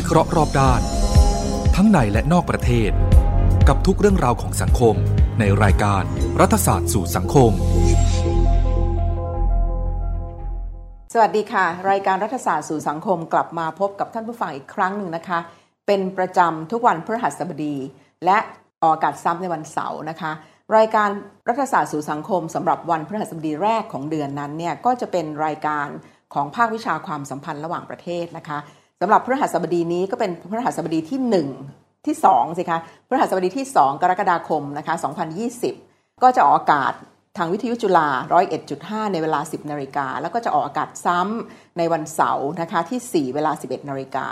วิเคราะห์รอบด้าน ทั้งในและนอกประเทศ กับทุกเรื่องราวของสังคมในรายการรัฐศาสตร์สู่สังคม สวัสดีค่ะ รายการรัฐศาสตร์สู่สังคมกลับมาพบกับท่านผู้ฟังอีกครั้งหนึ่งนะคะ เป็นประจำทุกวันพฤหัสบดี และออกอากาศซ้ำในวันเสาร์นะคะ รายการรัฐศาสตร์สู่สังคมสำหรับวันพฤหัสบดีแรกของเดือนนั้นเนี่ยก็จะเป็นรายการของภาควิชาความสัมพันธ์ระหว่างประเทศนะคะำหรับพฤหัสบดีนี้ก็เป็นพฤหัสบดีที่ 1 ที่ 2 สิคะพฤหัสบดีที่ 2 กรกฎาคมนะคะ2020 ก็จะออกอากาศทางวิทยุจุฬา101.5 ในเวลา 10นาฬิกาแล้วก็จะออกอากาศซ้ำในวันเสาร์นะคะที่ 4 เวลา 11นาฬิกา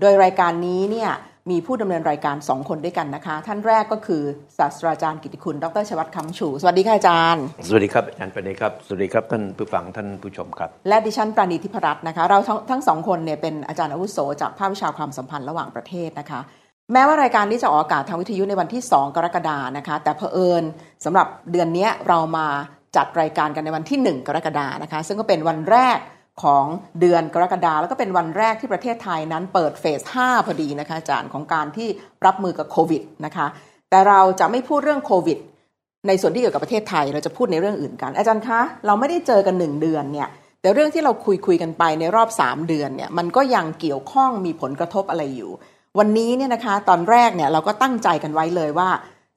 โดยรายการนี้เนี่ย มีผู้ดำเนินรายการ 2 คนด้วยกันนะคะ ท่านแรกก็คือศาสตราจารย์กิติคุณ ดรชวัตคำชู สวัสดีค่ะอาจารย์ สวัสดีครับอาจารย์ปณีครับ สวัสดีครับท่านผู้ฟังท่านผู้ชมครับ และดิฉันปราณีทิพรัตน์นะคะ เราทั้งทั้งสองคนเนี่ยเป็นอาจารย์อาวุโสจากภาควิชาความสัมพันธ์ระหว่างประเทศนะคะ แม้ว่ารายการนี้จะออกอากาศทางวิทยุในวันที่ 2 กรกฎานะคะ แต่เผอิญสำหรับเดือนนี้เรามาจัดรายการกันในวันที่ 1 กรกฎานะคะ ซึ่งก็เป็นวันแรก ของเดือนกรกฎาแล้วก็เป็นวันแรกที่ประเทศไทยนั้นเปิดเฟส 5 พอดีนะคะอาจารย์ของการที่รับมือกับโควิดนะคะแต่เราจะไม่พูดเรื่องโควิด ในส่วนที่เกี่ยวกับประเทศไทยเราจะพูดในเรื่องอื่นกัน อาจารย์คะเราไม่ได้เจอกันหนึ่งเดือนเนี่ยแต่เรื่องที่เราคุยคุยกันไปในรอบ 3 เดือนเนี่ยมันก็ยังเกี่ยวข้องมีผลกระทบอะไรอยู่ วันนี้เนี่ยนะคะตอนแรกเนี่ยเราก็ตั้งใจกันไว้เลยว่า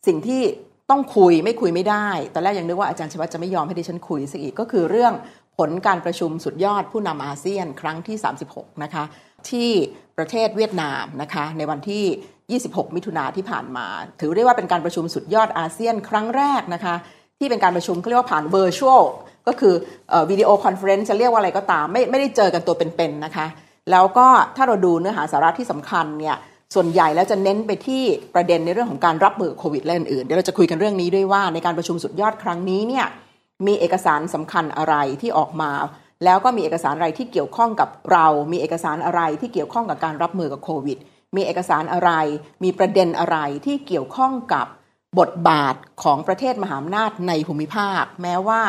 สิ่งที่ต้องคุยไม่คุยไม่ได้ ตอนแรกยังนึกว่าอาจารย์ชวัตจะไม่ยอมให้ดิฉันคุยสักอีกก็คือเรื่อง ผลการประชุมสุดยอดผู้นำอาเซียนครั้งที่ 36 นะคะ ที่ประเทศเวียดนามนะคะ ในวันที่ 26 มิถุนาที่ผ่านมา ถือได้ว่าเป็นการประชุมสุดยอดอาเซียนครั้งแรกนะคะ ที่เป็นการประชุมเขาเรียกว่าผ่าน virtual ก็คือ video conference จะเรียกว่าอะไรก็ตาม ไม่ไม่ได้เจอกันตัวเป็นๆนะคะ แล้วก็ถ้าเราดูเนื้อหาสาระที่สำคัญเนี่ยส่วนใหญ่แล้วจะเน้นไปที่ประเด็นในเรื่องของการรับมือโควิดและอื่นๆเดี๋ยวเราจะคุยกันเรื่องนี้ด้วยว่าในการประชุมสุดยอดครั้งนี้เนี่ย มีเอกสารสำคัญอะไรที่ออกมา แล้วก็มีเอกสารอะไรที่เกี่ยวข้องกับเรา มีเอกสารอะไรที่เกี่ยวข้องกับการรับมือกับโควิด มีเอกสารอะไร มีประเด็นอะไรที่เกี่ยวข้องกับบทบาทของประเทศมหาอำนาจในภูมิภาค แม้ว่า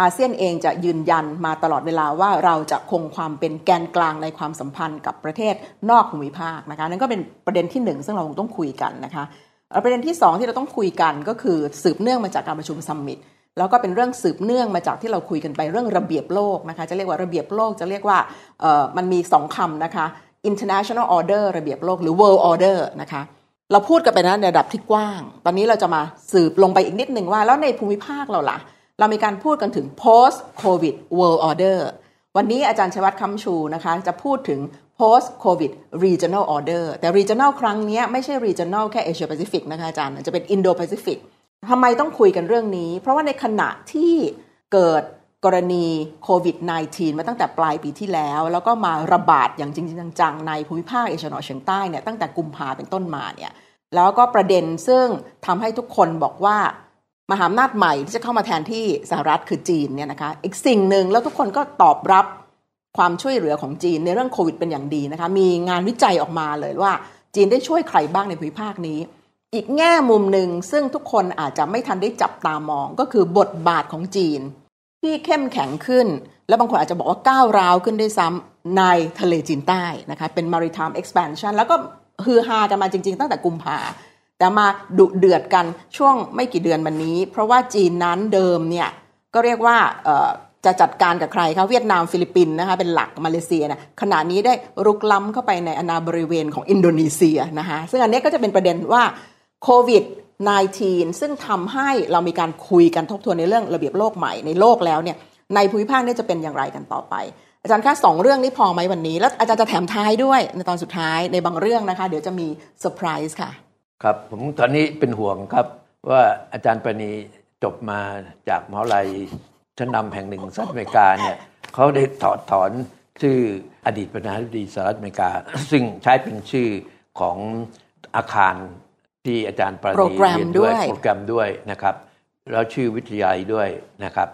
อาเซียนเองจะยืนยันมาตลอดเวลาว่าเราจะคงความเป็นแกนกลางในความสัมพันธ์กับประเทศนอกภูมิภาคนะคะนั่นก็เป็นประเด็นที่หนึ่งซึ่งเราคงต้องคุยกันนะคะประเด็นที่สองที่เราต้องคุยกันก็คือสืบเนื่องมาจากการประชุมซัมมิต แล้วก็เป็นเรื่องสืบเนื่องมาจากที่เราคุยกันไปเรื่องระเบียบโลกนะคะ จะเรียกว่าระเบียบโลกจะเรียกว่ามันมีสองคำนะคะ international order ระเบียบโลกหรือ world order นะคะ เราพูดกันไปนะในระดับที่กว้าง ตอนนี้เราจะมาสืบลงไปอีกนิดหนึ่งว่า แล้วในภูมิภาคเราล่ะ เรามีการพูดกันถึง post covid world order วันนี้อาจารย์ชวัตคำชูนะคะ จะพูดถึง post covid regional order แต่ regional ครั้งนี้ไม่ใช่ regional แค่ Asia Pacific นะคะอาจารย์จะเป็น Indo Pacific ทำไมต้องคุยกันเรื่องนี้ เพราะว่าในขณะที่เกิดกรณีโควิด -19 มาตั้งแต่ปลายปีที่แล้ว แล้วก็มาระบาดอย่างจริงจังๆ ในภูมิภาคเอเชียตะวันออกเฉียงใต้เนี่ยตั้งแต่กุมภาเป็นต้นมาเนี่ยแล้วก็ประเด็นซึ่งทำให้ทุกคนบอกว่ามหาอำนาจใหม่ที่จะเข้ามาแทนที่สหรัฐคือจีนเนี่ยนะคะอีกสิ่งหนึ่งแล้วทุกคนก็ตอบรับความช่วยเหลือของจีนในเรื่องโควิดเป็นอย่างดีนะคะมีงานวิจัยออกมาเลยว่าจีนได้ช่วยใครบ้างในภูมิภาคนี้ อีกแง่มุมหนึ่งซึ่งทุกคนอาจจะไม่ทันได้จับตามองก็คือบทบาทของจีน ที่เข้มแข็งขึ้น และบางคนอาจจะบอกว่าก้าวร้าวขึ้นด้ซ้ำในทะเลจีนใต้นะคะเป็น maritime expansion แล้วก็ฮือฮากันมาจริง ๆ ตั้งแต่กุมภาแต่มาดุเดือดกันช่วงไม่กี่เดือนมานี้ เพราะว่าจีนนั้นเดิมเนี่ยก็เรียกว่าจะจัดการกับใครคะเวียดนามฟิลิปปินส์นะคะเป็นหลักมาเลเซียนะขณะนี้ได้รุกล้ำเข้าไปในอนาบริเวณของอินโดนีเซียนะคะซึ่งอันนี้ก็จะเป็นประเด็นว่า โควิด -19 ซึ่งทำให้เรามีการคุยกันทบทวนในเรื่องระเบียบโลกใหม่ในโลกแล้วเนี่ยในภูมิภาคนี้จะเป็นอย่างไรกันต่อไป อาจารย์คะสองเรื่องนี้พอไหมวันนี้ แล้วอาจารย์จะแถมท้ายด้วยในตอนสุดท้ายในบางเรื่องนะคะ เดี๋ยวจะมีเซอร์ไพรส์ค่ะ ครับ ผมตอนนี้เป็นห่วงครับ ว่าอาจารย์ปราณีจบมาจากมหาลัยชั้นนำแห่งหนึ่งสหรัฐอเมริกาเนี่ยเขาได้ถอดถอนชื่ออดีตประธานาธิบดีสหรัฐอเมริกา ซึ่งใช้เป็นชื่อของอาคาร ที่อาจารย์ปราณีเรียนด้วยโปรแกรมด้วยนะครับ แล้วชื่อวิทยาลัยด้วยนะครับ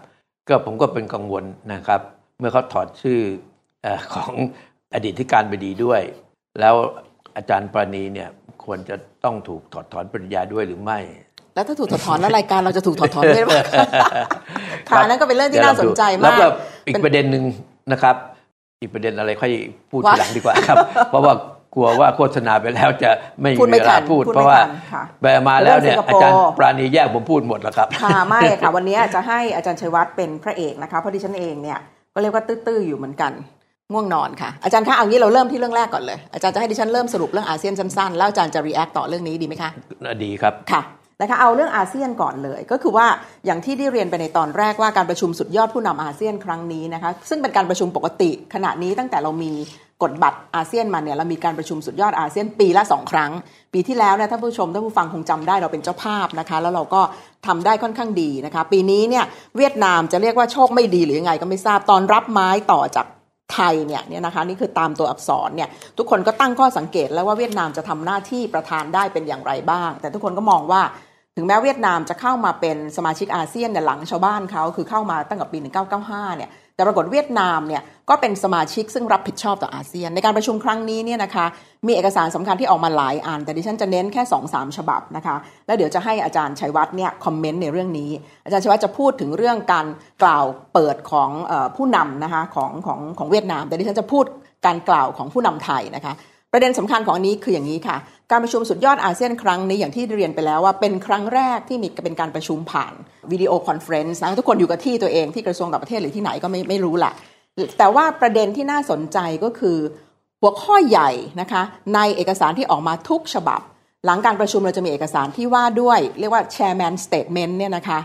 ก็ผมก็เป็นกังวลนะครับ เมื่อเขาถอดชื่อของอดีตที่การบดีด้วย แล้วอาจารย์ปราณีเนี่ยควรจะต้องถูกถอดถอนปริญญาด้วยหรือไม่ แล้วถ้าถูกถอดถอนแล้วรายการเราจะถูกถอดถอนด้วยไหมค่ะนั่นก็เป็นเรื่องที่น่าสนใจมากแล้วก็อีกประเด็นหนึ่งนะครับ อีกประเด็นอะไรค่อยพูดทีหลังดีกว่าครับ เพราะว่า กกลัวว่าโฆษณาไปแล้วจะไม่พูดมีไม่เวทัลานพูดพูด เพราะไม่ว่าทันค่ะไปมาแล้วเนี่ยเรื่องอาจารย์สิงคโปร์ปราณีแยกผมพูดหมดแล้วครับค่ะไม่ค่ะวันนี้จะให้อาจารย์ชัยวัฒน์เป็นพระเอกนะคะเพราะดิฉันเองเนี่ยก็เรียกว่าตื้อๆอยู่เหมือนกันง่วงนอนค่ะอาจารย์คะเอางี้เราเริ่มที่เรื่องแรกก่อนเลย อาจารย์จะให้ดิฉันเริ่มสรุปเรื่องอาเซียนสั้นๆแล้วอาจารย์จะรีแอคต่อเรื่องนี้ดีไหมคะดีครับค่ะนะคะเอาเรื่องอาเซียนก่อนเลย ก็คือว่าอย่างที่ได้เรียนไปในตอนแรกว่าการประชุมสุดยอดผู้นำอาเซียนครั้งนี้นะคะซึ่งเป็นการประชุมปกติขณะนี้ตั้งแต่เรามี กฎบัตรอาเซียนมาเนี่ยเรามีการประชุมสุดยอดอาเซียนปีละสองครั้ง ปีที่แล้วเนี่ยท่านผู้ชมท่านผู้ฟังคงจำได้เราเป็นเจ้าภาพนะคะ แล้วเราก็ทำได้ค่อนข้างดีนะคะ ปีนี้เนี่ยเวียดนามจะเรียกว่าโชคไม่ดีหรือยังไงก็ไม่ทราบตอนรับไม้ต่อจากไทยเนี่ยเนี่ยนะคะนี่คือตามตัวอักษรเนี่ยทุกคนก็ตั้งข้อสังเกตแล้วว่าเวียดนามจะทำหน้าที่ประธานได้เป็นอย่างไรบ้าง แต่ทุกคนก็มองว่าถึงแม้เวียดนามจะเข้ามาเป็นสมาชิกอาเซียนเนี่ยหลังชาวบ้านเขาคือเข้ามาตั้งแต่ปี 1995 เนี่ย แต่ปรากฏเวียดนามเนี่ยก็เป็นสมาชิกซึ่งรับผิดชอบต่ออาเซียน ในการประชุมครั้งนี้เนี่ยนะคะมีเอกสารสำคัญที่ออกมาหลายอัน แต่ดิฉันจะเน้นแค่2-3ฉบับนะคะแล้วเดี๋ยวจะให้อาจารย์ชัยวัฒน์เนี่ยคอมเมนต์ในเรื่องนี้ อาจารย์ชัยวัฒน์จะพูดถึงเรื่องการกล่าวเปิดของผู้นำนะคะของของของเวียดนาม แต่ดิฉันจะพูดการกล่าวของผู้นำไทยนะคะ ประเด็นสำคัญของอันนี้คืออย่างนี้ค่ะ การประชุมสุดยอดอาเซียนครั้งนี้อย่างที่เรียนไปแล้วว่าเป็นครั้งแรกที่มีเป็นการประชุมผ่าน video conference นะทุกคนอยู่กับที่ตัวเองที่กระทรวงต่างประเทศหรือที่ไหนก็ไม่ไม่รู้แหละแต่ว่าประเด็นที่น่าสนใจก็คือ หัวข้อใหญ่นะคะในเอกสารที่ออกมาทุกฉบับ หลังการประชุมเราจะมีเอกสารที่ว่าด้วย เรียกว่า chairman statement เนี่ยนะคะ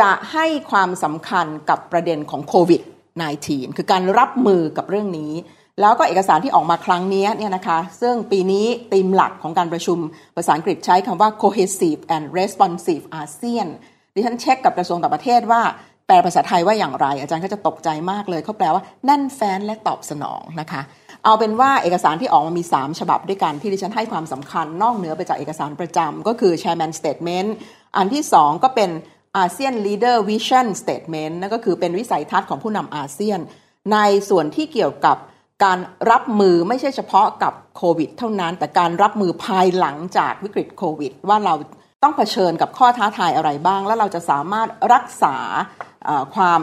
จะให้ความสำคัญกับประเด็นของโควิด -19 คือการรับมือกับเรื่องนี้ แล้วก็เอกสารที่ออกมาครั้งนี้เนี่ยนะคะซึ่งปีนี้ธีมหลักของการประชุมภาษาอังกฤษใช้คำว่า cohesive and responsive ASEAN ดิฉันเช็คกับกระทรวงต่างประเทศว่าแปลภาษาไทยว่าอย่างไร อาจารย์ก็จะตกใจมากเลยเขาแปลว่าแน่นแฟ้นและตอบสนองนะคะ เอาเป็นว่าเอกสารที่ออกมามี 3 ฉบับด้วยกันที่ดิฉันให้ความสำคัญนอกเหนือไปจากเอกสารประจำก็คือ Chairman Statement อันที่ 2 ก็เป็น ASEAN Leader Vision Statement นั่นก็คือเป็นวิสัยทัศน์ของผู้นำอาเซียน ในส่วนที่เกี่ยวกับ การรับมือไม่ใช่เฉพาะกับโควิด เท่านั้น แต่การรับมือภายหลังจากวิกฤตโควิด ว่าเราต้องเผชิญกับข้อท้าทายอะไรบ้าง แล้วเราจะสามารถรักษาความ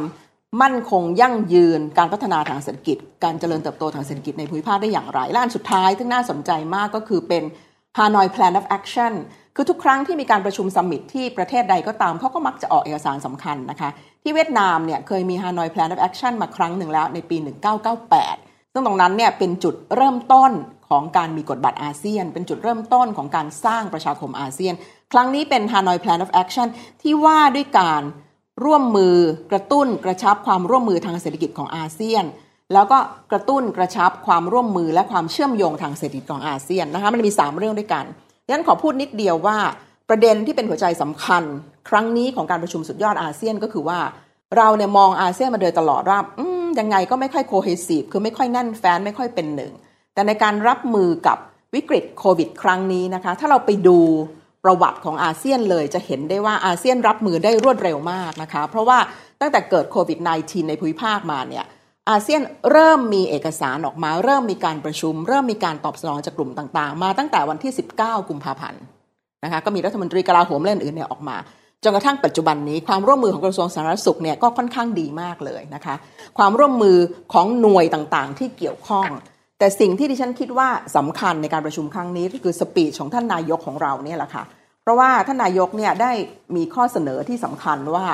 มั่นคงยั่งยืนการพัฒนาทางเศรษฐกิจ การเจริญเติบโตทางเศรษฐกิจในภูมิภาคได้อย่างไรและอันสุดท้ายที่น่าสนใจมากก็คือเป็น Hanoi Plan of Action คือทุกครั้งที่มีการประชุม summit ที่ประเทศใดก็ตามเขาก็มักจะออกเอกสารสำคัญนะคะ ที่เวียดนามเนี่ยเคยมี Hanoi Plan of Action มาครั้งหนึ่งแล้วในปี 1998 ซึ่งตรงนั้นเนี่ยเป็นจุดเริ่มต้นของการมีกฎบัตรอาเซียน เป็นจุดเริ่มต้นของการสร้างประชาคมอาเซียน ครั้งนี้เป็น Hanoi Plan of Action ที่ว่าด้วยการร่วมมือกระตุ้นกระชับความร่วมมือทางเศรษฐกิจของอาเซียน แล้วก็กระตุ้นกระชับความร่วมมือและความเชื่อมโยงทางเศรษฐกิจของอาเซียนนะคะมันมี 3 เรื่องด้วยกันดังนั้นขอพูดนิดเดียวว่าประเด็นที่เป็นหัวใจสำคัญ ครั้งนี้ของการประชุมสุดยอดอาเซียนก็คือว่า เราเนี่ยมองอาเซียนมาโดยตลอดว่าอื ยังไงก็ไม่ค่อยโคเฮซีฟคือไม่ค่อยแน่นแฟนไม่ค่อยเป็นหนึ่ง แต่ในการรับมือกับวิกฤตโควิด ครั้งนี้นะคะ ถ้าเราไปดูประวัติของอาเซียนเลยจะเห็นได้ว่าอาเซียนรับมือได้รวดเร็วมากนะคะ เพราะว่าตั้งแต่เกิดโควิด -19 ในภูมิภาคมาเนี่ยอาเซียนเริ่มมีเอกสารออกมา เริ่มมีการประชุม เริ่มมีการตอบสนองจากกลุ่มต่างๆ มาตั้งแต่วันที่ 19 กุมภาพันธ์นะคะก็มีรัฐมนตรีกลาโหมเล่นอื่นเนี่ยออกมา จนกระทั่งปัจจุบันนี้ความร่วมมือของกระทรวงสาธารณสุขเนี่ยก็ค่อนข้างดีมากเลยนะคะ ความร่วมมือของหน่วยต่างๆ ที่เกี่ยวข้อง แต่สิ่งที่ดิฉันคิดว่าสำคัญในการประชุมครั้งนี้ก็คือสปีชของท่านนายกของเราเนี่ยแหละค่ะเพราะว่าท่านนายกเนี่ยได้มีข้อเสนอที่สำคัญว่า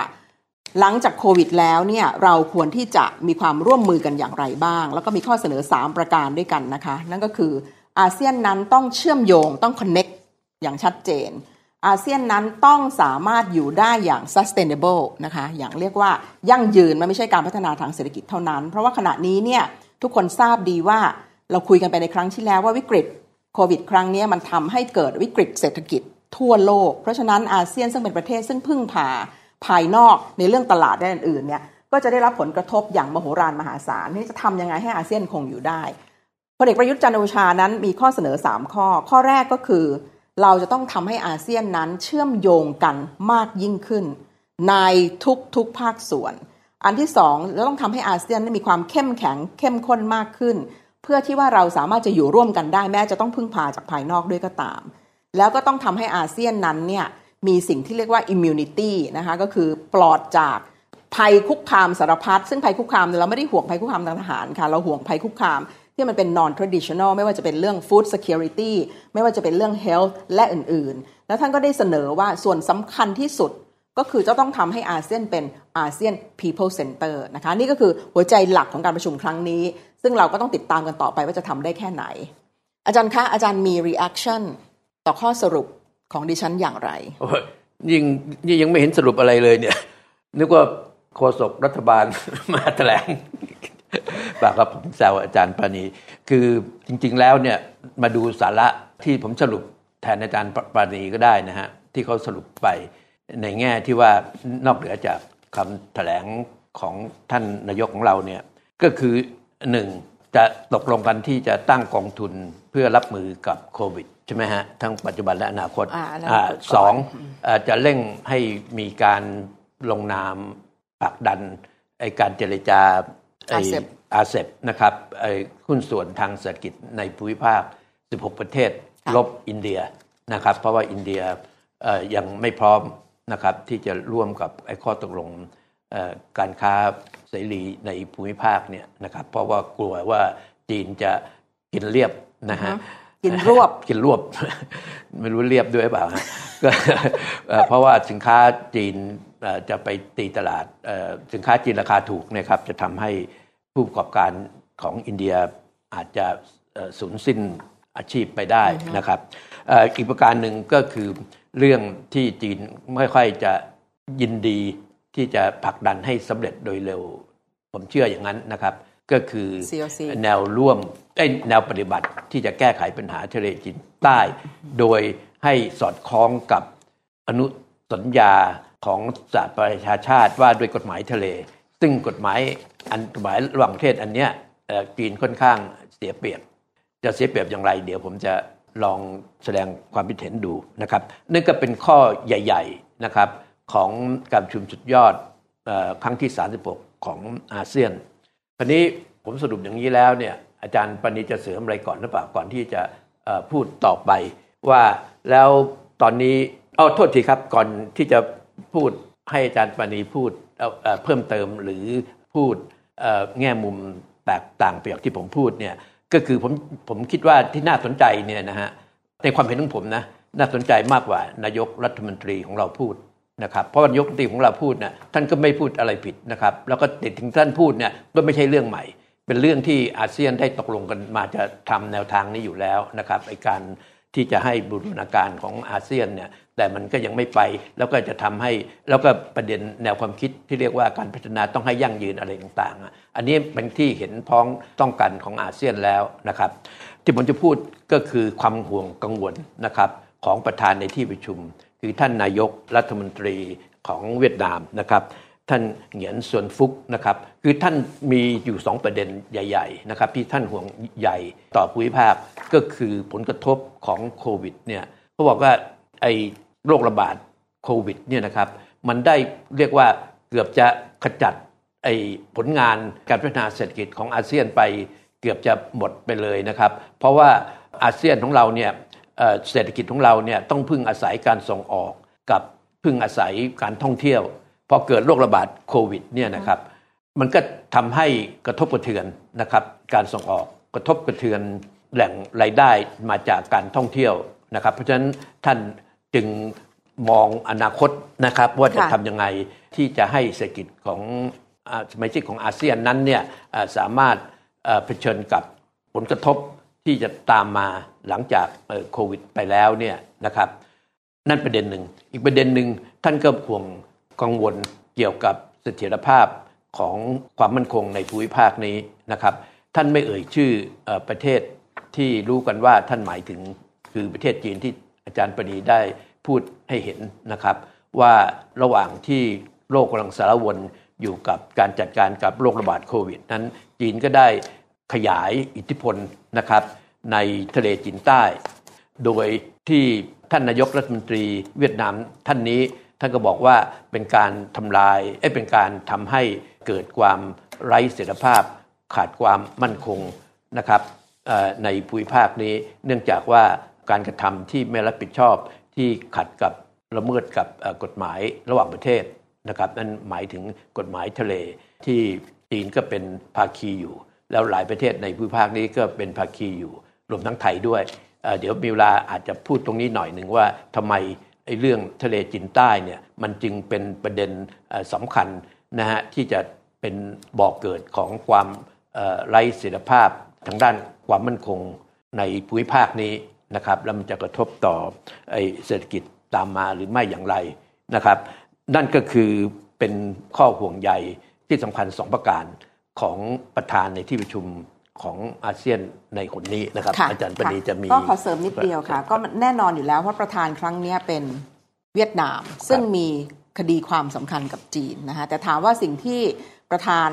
หลังจากโควิดแล้วเนี่ยเราควรที่จะมีความร่วมมือกันอย่างไรบ้าง แล้วก็มีข้อเสนอ 3 ประการด้วยกันนะคะ นั่นก็คืออาเซียนนั้นต้องเชื่อมโยงต้อง connect อย่างชัดเจน อาเซียนนั้นต้องสามารถอยู่ได้อย่าง sustainable นะคะอย่างเรียกว่ายั่งยืนมันไม่ใช่การพัฒนาทางเศรษฐกิจเท่านั้น เพราะว่าขณะนี้เนี่ยทุกคนทราบดีว่าเราคุยกันไปในครั้งที่แล้วว่าวิกฤตโควิดครั้งนี้มันทำให้เกิดวิกฤตเศรษฐกิจทั่วโลก เพราะฉะนั้นอาเซียนซึ่งเป็นประเทศซึ่งพึ่งพาภายนอกในเรื่องตลาดด้านอื่นเนี่ยก็จะได้รับผลกระทบอย่างมโหฬารมหาศาลที่จะทำยังไงให้อาเซียนคงอยู่ได้พลเอกประยุทธ์จันโอชานั้นมีข้อเสนอ 3 ข้อ ข้อแรกก็คือ เราจะต้องทำให้อาเซียนนั้นเชื่อมโยงกันมากยิ่งขึ้น ในทุกทุกภาคส่วน อันที่สองเราต้องทำให้อาเซียนมีความเข้มแข็งเข้มข้นมากขึ้น เพื่อที่ว่าเราสามารถจะอยู่ร่วมกันได้แม้จะต้องพึ่งพาจากภายนอกด้วยก็ตาม แล้วก็ต้องทำให้อาเซียนนั้นเนี่ยมีสิ่งที่เรียกว่า immunity นะคะก็คือปลอดจากภัยคุกคามสารพัดซึ่งภัยคุกคามเนี่ยเราไม่ได้ห่วงภัยคุกคามทางทหารค่ะเราห่วงภัยคุกคาม ที่มันเป็น non traditional ไม่ว่าจะเป็นเรื่อง food security ไม่ว่าจะเป็นเรื่อง health และอื่นๆ แล้วท่านก็ได้เสนอว่าส่วนสำคัญที่สุดก็คือจะต้องทำให้อาเซียนเป็นอาเซียน people center นะคะนี่ก็คือหัวใจหลักของการประชุมครั้งนี้ ซึ่งเราก็ต้องติดตามกันต่อไปว่าจะทำได้แค่ไหน อาจารย์คะอาจารย์มี reaction ต่อข้อสรุปของดิฉันอย่างไรยิ่งยิ่งยังไม่เห็นสรุปอะไรเลยเนี่ยนึกว่าโฆษกรัฐบาลมาแถลง ปากกับผมแซวอาจารย์ปานีคือจริงๆแล้วเนี่ยมาดูสาระที่ผมสรุปแทนอาจารย์ปานีก็ได้นะฮะที่เขาสรุปไปในแง่ที่ว่านอกเหนือจากคำแถลงของท่านนายกของเราเนี่ยก็คือหนึ่งจะตกลงกันที่จะตั้งกองทุนเพื่อรับมือกับโควิดใช่ไหมฮะทั้งปัจจุบันและอนาคตอ่าอนาคตอ่าก่อนสองเอ่อจะเร่งให้มีการลงนามผลักดันไอการเจรจาไอาเซียน อาเซบนะครับไอหุ้นส่วนทางเศรษฐกิจในภูมิภาค 16 ประเทศค่ะลบอินเดียนะครับ เพราะว่าอินเดียเอ่อยังไม่พร้อมนะครับที่จะร่วมกับไอ้ข้อตกลงเอ่อการค้าเสรีในภูมิภาคเนี่ยนะครับ เพราะว่ากลัวว่าจีนจะกินเรียบนะฮะกินรวบกินรวบ ไม่รู้เรียบด้วยหรือเปล่าฮะก็เอ่อเพราะว่าสินค้าจีนเอ่อจะไปตีตลาดเอ่อสินค้าจีนราคาถูกเนะครับจะทำให้ ผู้ประกอบการของอินเดียอาจจะเอ่อสูญสิ้นอาชีพไปได้นะครับเอ่ออีกประการหนึ่งก็คือเรื่องที่จีนไม่ค่อยจะยินดีที่จะผลักดันให้สำเร็จโดยเร็ว ผมเชื่ออย่างนั้นนะครับ ก็คือ COC แนวร่วมเอ้ยแนวปฏิบัติที่จะแก้ไขปัญหาทะเลจีนใต้ โดยให้สอดคล้องกับอนุสัญญาของสหประชาชาติว่าด้วยกฎหมายทะเล ซึ่งกฎหมาย อันหมายระหว่างประเทศอันเนี้ยจีนค่อนข้างเสียเปรียบ จะเสียเปรียบอย่างไร เดี๋ยวผมจะลองแสดงความคิดเห็นดูนะครับนั่นก็เป็นข้อใหญ่ ๆนะครับของการประชุมสุดยอดอครั้งที่ 36 ของอาเซียนคราวนี้ผมสรุปอย่างนี้แล้วเนี่ยอาจารย์ปณิจะเสริมอะไรก่อนหรือเปล่าก่อนที่จะพูดต่อไปว่าแล้วตอนนี้เอ้าโทษทีครับก่อนที่จะพูดให้อาจารย์ปณิพูดเเพิ่มเติมหรือพูด แง่มุมแตกต่างไปจากที่ผมพูดเนี่ยก็คือผมผมคิดว่าที่น่าสนใจเนี่ยนะฮะในความเห็นของผมนะน่าสนใจมากกว่านายกรัฐมนตรีของเราพูดนะครับเพราะนายกรัฐมนตรีของเราพูดนะท่านก็ไม่พูดอะไรผิดนะครับ แล้วก็ติดถึงท่านพูดเนี่ยก็ไม่ใช่เรื่องใหม่ เป็นเรื่องที่อาเซียนได้ตกลงกันมาจะทำแนวทางนี้อยู่แล้วนะครับไอการ ที่จะให้บูรณาการของอาเซียนเนี่ยแต่มันก็ยังไม่ไปแล้วก็จะทำให้แล้วก็ประเด็นแนวความคิดที่เรียกว่าการพัฒนาต้องให้ยั่งยืนอะไรต่างๆอะอันนี้เป็นที่เห็นพ้องต้องกันของอาเซียนแล้วนะครับ ที่ผมจะพูดก็คือความห่วงกังวลนะครับของประธานในที่ประชุม คือท่านนายกรัฐมนตรีของเวียดนามนะครับ ท่านเหงียนส่วนฟุกนะครับคือท่านมีอยู่ 2 ประเด็นใหญ่ ๆ นะครับ ที่ท่านห่วงใหญ่ต่อภูมิภาคก็คือผลกระทบของโควิดเนี่ยเขาบอกว่าไอ้โรคระบาดโควิดเนี่ยนะครับมันได้เรียกว่าเกือบจะขจัดไอ้ผลงานการพัฒนาเศรษฐกิจของอาเซียนไปเกือบจะหมดไปเลยนะครับ เพราะว่าอาเซียนของเราเนี่ยเอ่อเศรษฐกิจของเราเนี่ยต้องพึ่งอาศัยการส่งออกกับพึ่งอาศัยการท่องเที่ยว พอเกิดโรคระบาดโควิดเนี่ยนะครับมันก็ทำให้กระทบกระเทือนนะครับการส่งออกกระทบกระเทือนแหล่งรายได้มาจากการท่องเที่ยวนะครับ เพราะฉะนั้นท่านจึงมองอนาคตนะครับว่าจะทำยังไงที่จะให้เศรษฐกิจของสมาชิกของอาเซียนนั้นเนี่ยสามารถเผชิญกับผลกระทบที่จะตามมาหลังจากโควิดไปแล้วเนี่ยนะครับ นั่นประเด็นหนึ่ง อีกประเด็นหนึ่งท่านก็ห่วง กังวลเกี่ยวกับเสถียรภาพของความมั่นคงในภูมิภาคนี้นะครับ ท่านไม่เอ่ยชื่ออประเทศที่รู้กันว่าท่านหมายถึงคือประเทศจีนที่อาจารย์ปณีได้พูดให้เห็นนะครับ ว่าระหว่างที่โลกกำลังสารวนอยู่กับการจัดการกับโรคระบาดโควิด นั้นจีนก็ได้ขยายอิทธิพลนะครับ ในทะเลจีนใต้ โดยที่ท่านนายกรัฐมนตรีเวียดนามท่านนี้ ท่านก็บอกว่าเป็นการทำลายเอ้เป็นการทำให้เกิดความไร้เสถียรภาพ ขาดความมั่นคงนะครับในภูมิภาคนี้ เนื่องจากว่าการกระทำที่ไม่รับผิดชอบที่ขัดกับละเมิดกับกฎหมายระหว่างประเทศนะครับนั่นหมายถึงกฎหมายทะเลที่จีนก็เป็นภาคีอยู่ แล้วหลายประเทศในภูมิภาคนี้ก็เป็นภาคีอยู่รวมทั้งไทยด้วยเอ่อเดี๋ยวมีเวลาอาจจะพูดตรงนี้หน่อยหนึ่งว่าทำไม ไอ้เรื่องทะเลจีนใต้เนี่ยมันจึงเป็นประเด็นสำคัญนะฮะที่จะเป็นบ่อกเกิดของความไร้เสถียรภาพทางด้านความมั่นคงในภูมิภาคนี้นะครับแล้วมันจะกระทบต่อไอ้เศรษฐกิจตามมาหรือไม่อย่างไรนะครับ นั่นก็คือเป็นข้อห่วงใยที่สำคัญสองประการของประธานในที่ประชุม ของอาเซียนในคนนี้นะครับค่ะอาจารย์ปณีค่ะจะมีก็ขอเสริมนิดเดียวค่ะ ก็แน่นอนอยู่แล้วว่าประธานครั้งเนี้ยเป็นเวียดนาม ซึ่งมีคดีความสำคัญกับจีนนะคะแต่ถามว่าสิ่งที่ประธาน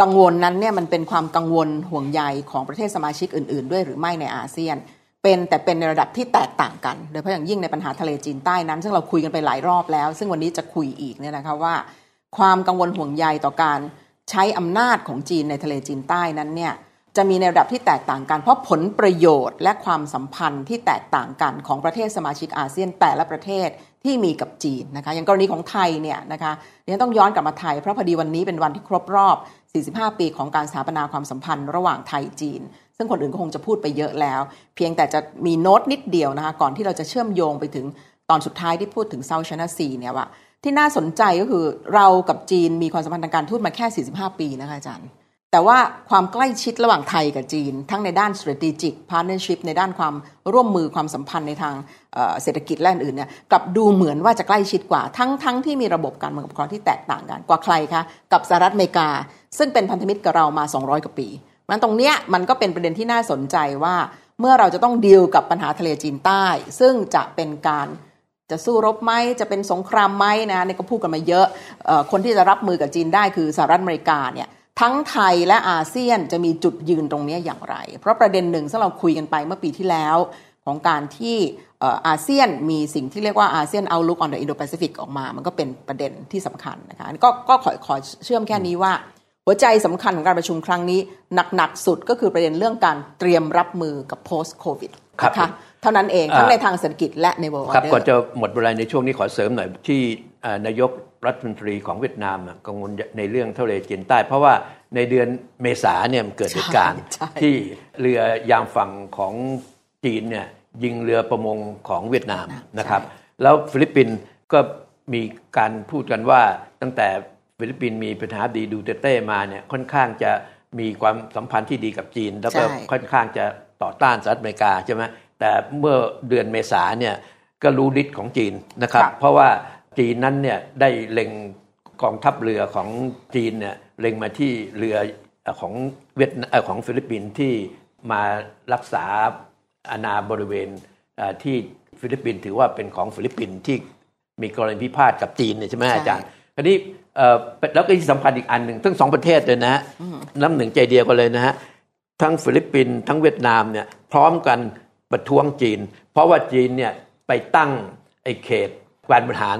กังวลนั้นเนี่ยมันเป็นความกังวลห่วงใยของประเทศสมาชิกอื่น ๆ ด้วยหรือไม่ในอาเซียน เป็นแต่เป็นในระดับที่แตกต่างกัน โดยเฉพาะอย่างยิ่งในปัญหาทะเลจีนใต้นั้น ซึ่งเราคุยกันไปหลายรอบแล้ว ซึ่งวันนี้จะคุยอีกเนี่ยนะคะว่า ความกังวลห่วงใยต่อการใช้อำนาจของจีนในทะเลจีนใต้นั้นเนี่ย จะมีในระดับที่แตกต่างกัน เพราะผลประโยชน์และความสัมพันธ์ที่แตกต่างกันของประเทศสมาชิกอาเซียนแต่ละประเทศที่มีกับจีนนะคะอย่างกรณีของไทยเนี่ยนะคะเนี่ยต้องย้อนกลับมาไทยเพราะพอดีวันนี้เป็นวันที่ครบรอบ 45 ปีของการสถาปนาความสัมพันธ์ระหว่างไทยจีน ซึ่งคนอื่นก็คงจะพูดไปเยอะแล้ว เพียงแต่จะมีโน้ตนิดเดียวนะคะก่อนที่เราจะเชื่อมโยงไปถึงตอนสุดท้ายที่พูดถึงเซาท์ชนะซีเนี่ยว่าที่น่าสนใจก็คือเรากับจีนมีความสัมพันธ์ทางการทูตมาแค่ 45 ปีนะคะอาจารย์ แต่ว่าความใกล้ชิดระหว่างไทยกับจีน ทั้งในด้าน strategic partnership ในด้านความร่วมมือความสัมพันธ์ในทางเศรษฐกิจและอื่นๆเนี่ยกลับดูเหมือนว่าจะใกล้ชิดกว่า ทั้งทั้งที่มีระบบการเมืองปกครองที่แตกต่างกันกว่าใครคะกับสหรัฐอเมริกา ซึ่งเป็นพันธมิตรกับเรามา 200 กว่าปีมันตรงเนี้ยมันก็เป็นประเด็นที่น่าสนใจว่า เมื่อเราจะต้องดีลกับปัญหาทะเลจีนใต้ ซึ่งจะเป็นการจะสู้รบไหมจะเป็นสงครามไหมนะนี่ก็พูดกันมาเยอะคนที่จะรับมือกับจีนได้คือสหรัฐอเมริกาเนี่ย ทั้งไทยและอาเซียนจะมีจุดยืนตรงนี้อย่างไร เพราะประเด็นหนึ่งที่เราคุยกันไปเมื่อปีที่แล้วของการที่เอ่ออาเซียนมีสิ่งที่เรียกว่าอาเซียน Outlook on the Indo-Pacific ออกมา มันก็เป็นประเด็นที่สำคัญนะคะอันนี้ก็ก็ขอขอเชื่อมแค่นี้ว่า หัวใจสำคัญของการประชุมครั้งนี้ หนัก ๆ สุดก็คือประเด็นเรื่องการเตรียมรับมือกับ post covid ครับนะคะเท่านั้นเองทั้งในทางเศรษฐกิจและใน world ครับ order ก่อนจะหมดเวลาในช่วงนี้ขอเสริมหน่อยที่เอ่อนายก รัฐมนตรีของเวียดนามน่ะกังวลในเรื่องทะเลจีนใต้ เพราะว่าในเดือนเมษาเนี่ยมันเกิดเหตุการณ์ใช่ที่เรือยามฝั่งของจีนเนี่ยยิงเรือประมงของเวียดนามนะครับ แล้วฟิลิปปินส์ก็มีการพูดกันว่าตั้งแต่ฟิลิปปินส์มีประธานาธิบดีดูเตร์เตมาเนี่ยค่อนข้างจะมีความสัมพันธ์ที่ดีกับจีน แล้วก็ใช่ค่อนข้างจะต่อต้านสหรัฐอเมริกาใช่ไหมแต่เมื่อเดือนเมษาเนี่ยก็รู้ฤทธิ์ของจีนนะครับครับเพราะว่า จีนนั้นเนี่ยได้เล็งกองทัพเรือของจีนเนี่ยเล็งมาที่เรือของเวียดเอ่อของฟิลิปปินส์ที่มารักษาอาณาบริเวณเอ่อที่ฟิลิปปินส์ถือว่าเป็นของฟิลิปปินส์ที่มีกรณีพิพาทกับจีนเนี่ยใช่ไหมใช่อาจารย์คราวนี้เอ่อแล้วก็ที่สำคัญอีกอันหนึ่งทั้งสองประเทศเลยนะฮะน้ำหนึ่งใจเดียวกันเลยนะฮะทั้งฟิลิปปินส์ทั้งเวียดนามเนี่ยพร้อมกันประท้วงจีน เพราะว่าจีนเนี่ยไปตั้งไอ้เขตการบริหาร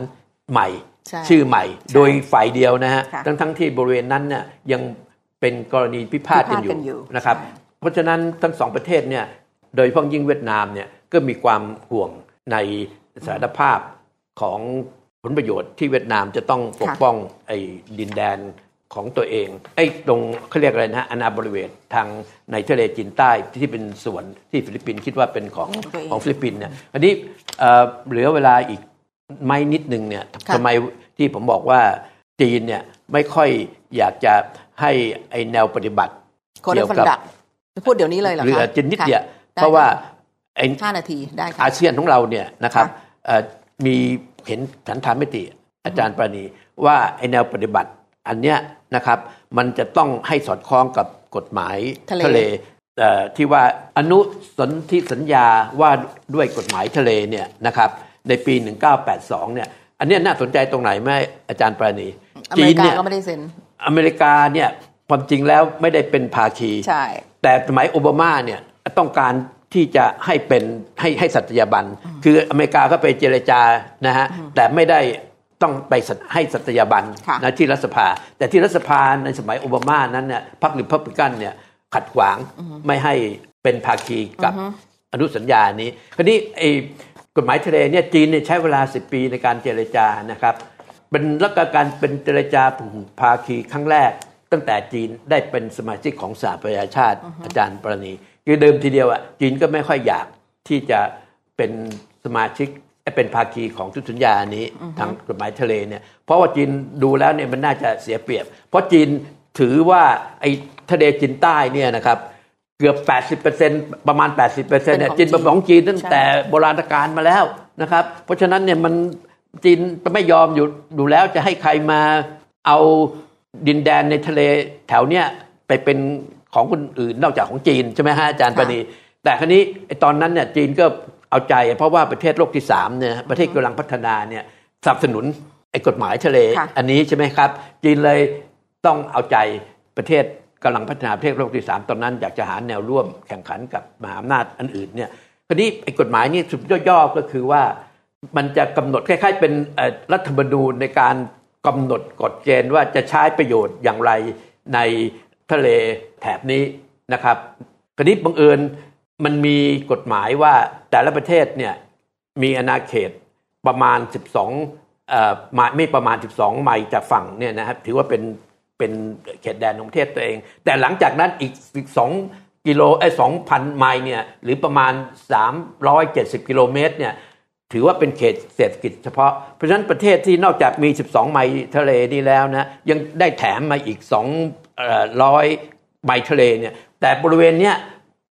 ใหม่ใช่ชื่อใหม่ โดยฝ่ายเดียวนะฮะค่ะทั้งทั้งที่บริเวณนั้นเนี่ยยังเป็นกรณีพิพาทกันอพิพาทกันอยู่ยู่นะครับใช่เพราะฉะนั้นทั้งสองประเทศเนี่ยโดยเฉพาะยิ่งเวียดนามเนี่ยก็มีความห่วงในสถานภาพของผลประโยชน์ที่เวียดนามจะต้องปกป้องไอ้ดินแดนของตัวเองไอ้ตรงเขาเรียกอะไรนะฮะอาณาบริเวณทางในทะเลจีนใต้ที่เป็นส่วนที่ฟิลิปปินส์คิดว่าเป็นของของตัวเองของฟิลิปปินส์เนี่ยอันนี้เอ่อเหลือเวลาอีก ไม่นิดนึงเนี่ยค่ะทำไมที่ผมบอกว่าจีนเนี่ยไม่ค่อยอยากจะให้ไอ้แนวปฏิบัติคนเกี่ยวฟันกับดักจะพูดเดี๋ยวนี้เลยเหรอคะเรือจินนิดเดียวค่ะเพราะว่าไอ้ห้านาทีได้ค่ะอาเซียนของเราเนี่ยนะครับค่ะเอ่อมีเห็นฉันทานมิติอาจารย์ปราณีว่าไอแนวปฏิบัติอันเนี้ยนะครับมันจะต้องให้สอดคล้องกับกฎหมายทะเลเอ่อที่ว่าอนุสนธิสัญญาว่าด้วยกฎหมายทะเลเนี่ยนะครับ ในปี 1982 เนี่ย อันเนี้ยน่าสนใจตรงไหนไหมอาจารย์ปราณีอเมริกาเนี่ยก็ไม่ได้เซ็นอเมริกาเนี่ยความจริงแล้วไม่ได้เป็นภาคีใช่แต่สมัยโอบามาเนี่ยต้องการที่จะให้เป็นให้ให้สัตยาบัน คืออเมริกาก็ไปเจรจานะฮะแต่ไม่ได้ต้องไปสัตให้สัตยาบันค่ะนะที่รัฐสภา แต่ที่รัฐสภาในสมัยโอบามานั้นเนี่ยพรรคริพับลิกันเนี่ยขัดขวางไม่ให้เป็นภาคีกับอนุสัญญานี้คราวนี้ไอ้ กฎหมายทะเลเนี่ยจีนเนี่ยใช้เวลา 10 ปีในการเจรจานะครับเป็นแล้วก็การเป็นเจรจาภาคีครั้งแรก ตั้งแต่จีนได้เป็นสมาชิกของสหประชาชาติอาจารย์ปรณีคือเดิมทีเดียวอะจีนก็ไม่ค่อยอยากที่จะเป็นสมาชิกเป็นภาคีของทุตสัญญานี้ทางกฎหมายทะเลเนี่ยเพราะว่าจีนดูแล้วเนี่ยมันน่าจะเสียเปรียบ เพราะจีนถือว่าไอ้ทะเลจีนใต้เนี่ยนะครับ เกือบ 80%ประมาณ 80%เนี่ยจีนเป็นของจีนตั้งแต่โบราณกาลมาแล้วนะครับ เพราะฉะนั้นเนี่ยมันจีนไม่ยอมอยู่ดูแล้วจะให้ใครมาเอาดินแดนในทะเลแถวเนี้ยไปเป็นของคนอื่นนอกจากของจีนใช่ไหมฮะอาจารย์ปณีแต่ครั้นี้ไอ้ตอนนั้นเนี่ยจีนก็เอาใจ เพราะว่าประเทศโลกที่สามเนี่ยประเทศกำลังพัฒนาเนี่ยสนับสนุนไอ้กฎหมายทะเล อันนี้ใช่ไหมครับ จีนเลยต้องเอาใจประเทศ กำลังพัฒนาประเทศโลกที่สามตอนนั้นอยากจะหาแนวร่วมแข่งขันกับมหาอำนาจอันอื่นเนี่ยคราวนี้ไอ้กฎหมายนี่สุดย่อๆก็คือว่ามันจะกำหนดคล้ายๆ เป็นรัฐธรรมนูญในการกำหนดกฎเกณฑ์ว่าจะใช้ประโยชน์อย่างไรในทะเลแถบนี้นะครับคราวนี้บังเอิญมันมีกฎหมายว่าแต่ละประเทศเนี่ยมีอาณาเขตประมาณ 12เอ่อไม่ประมาณ 12 ไมล์จากฝั่งเนี่ยนะครับถือว่าเป็น เป็นเขตแดนของประเทศตัวเอง แต่หลังจากนั้นอีกสองกิโลไอ้สองพันไมล์เนี่ยหรือประมาณ 370 กิโลเมตรเนี่ยถือว่าเป็นเขตเศรษฐกิจเฉพาะ เพราะฉะนั้นประเทศที่นอกจากมี 12 ไมล์ทะเลนี่แล้วนะยังได้แถมมาอีก 200 ไมล์ทะเลเนี่ยแต่บริเวณเนี้ย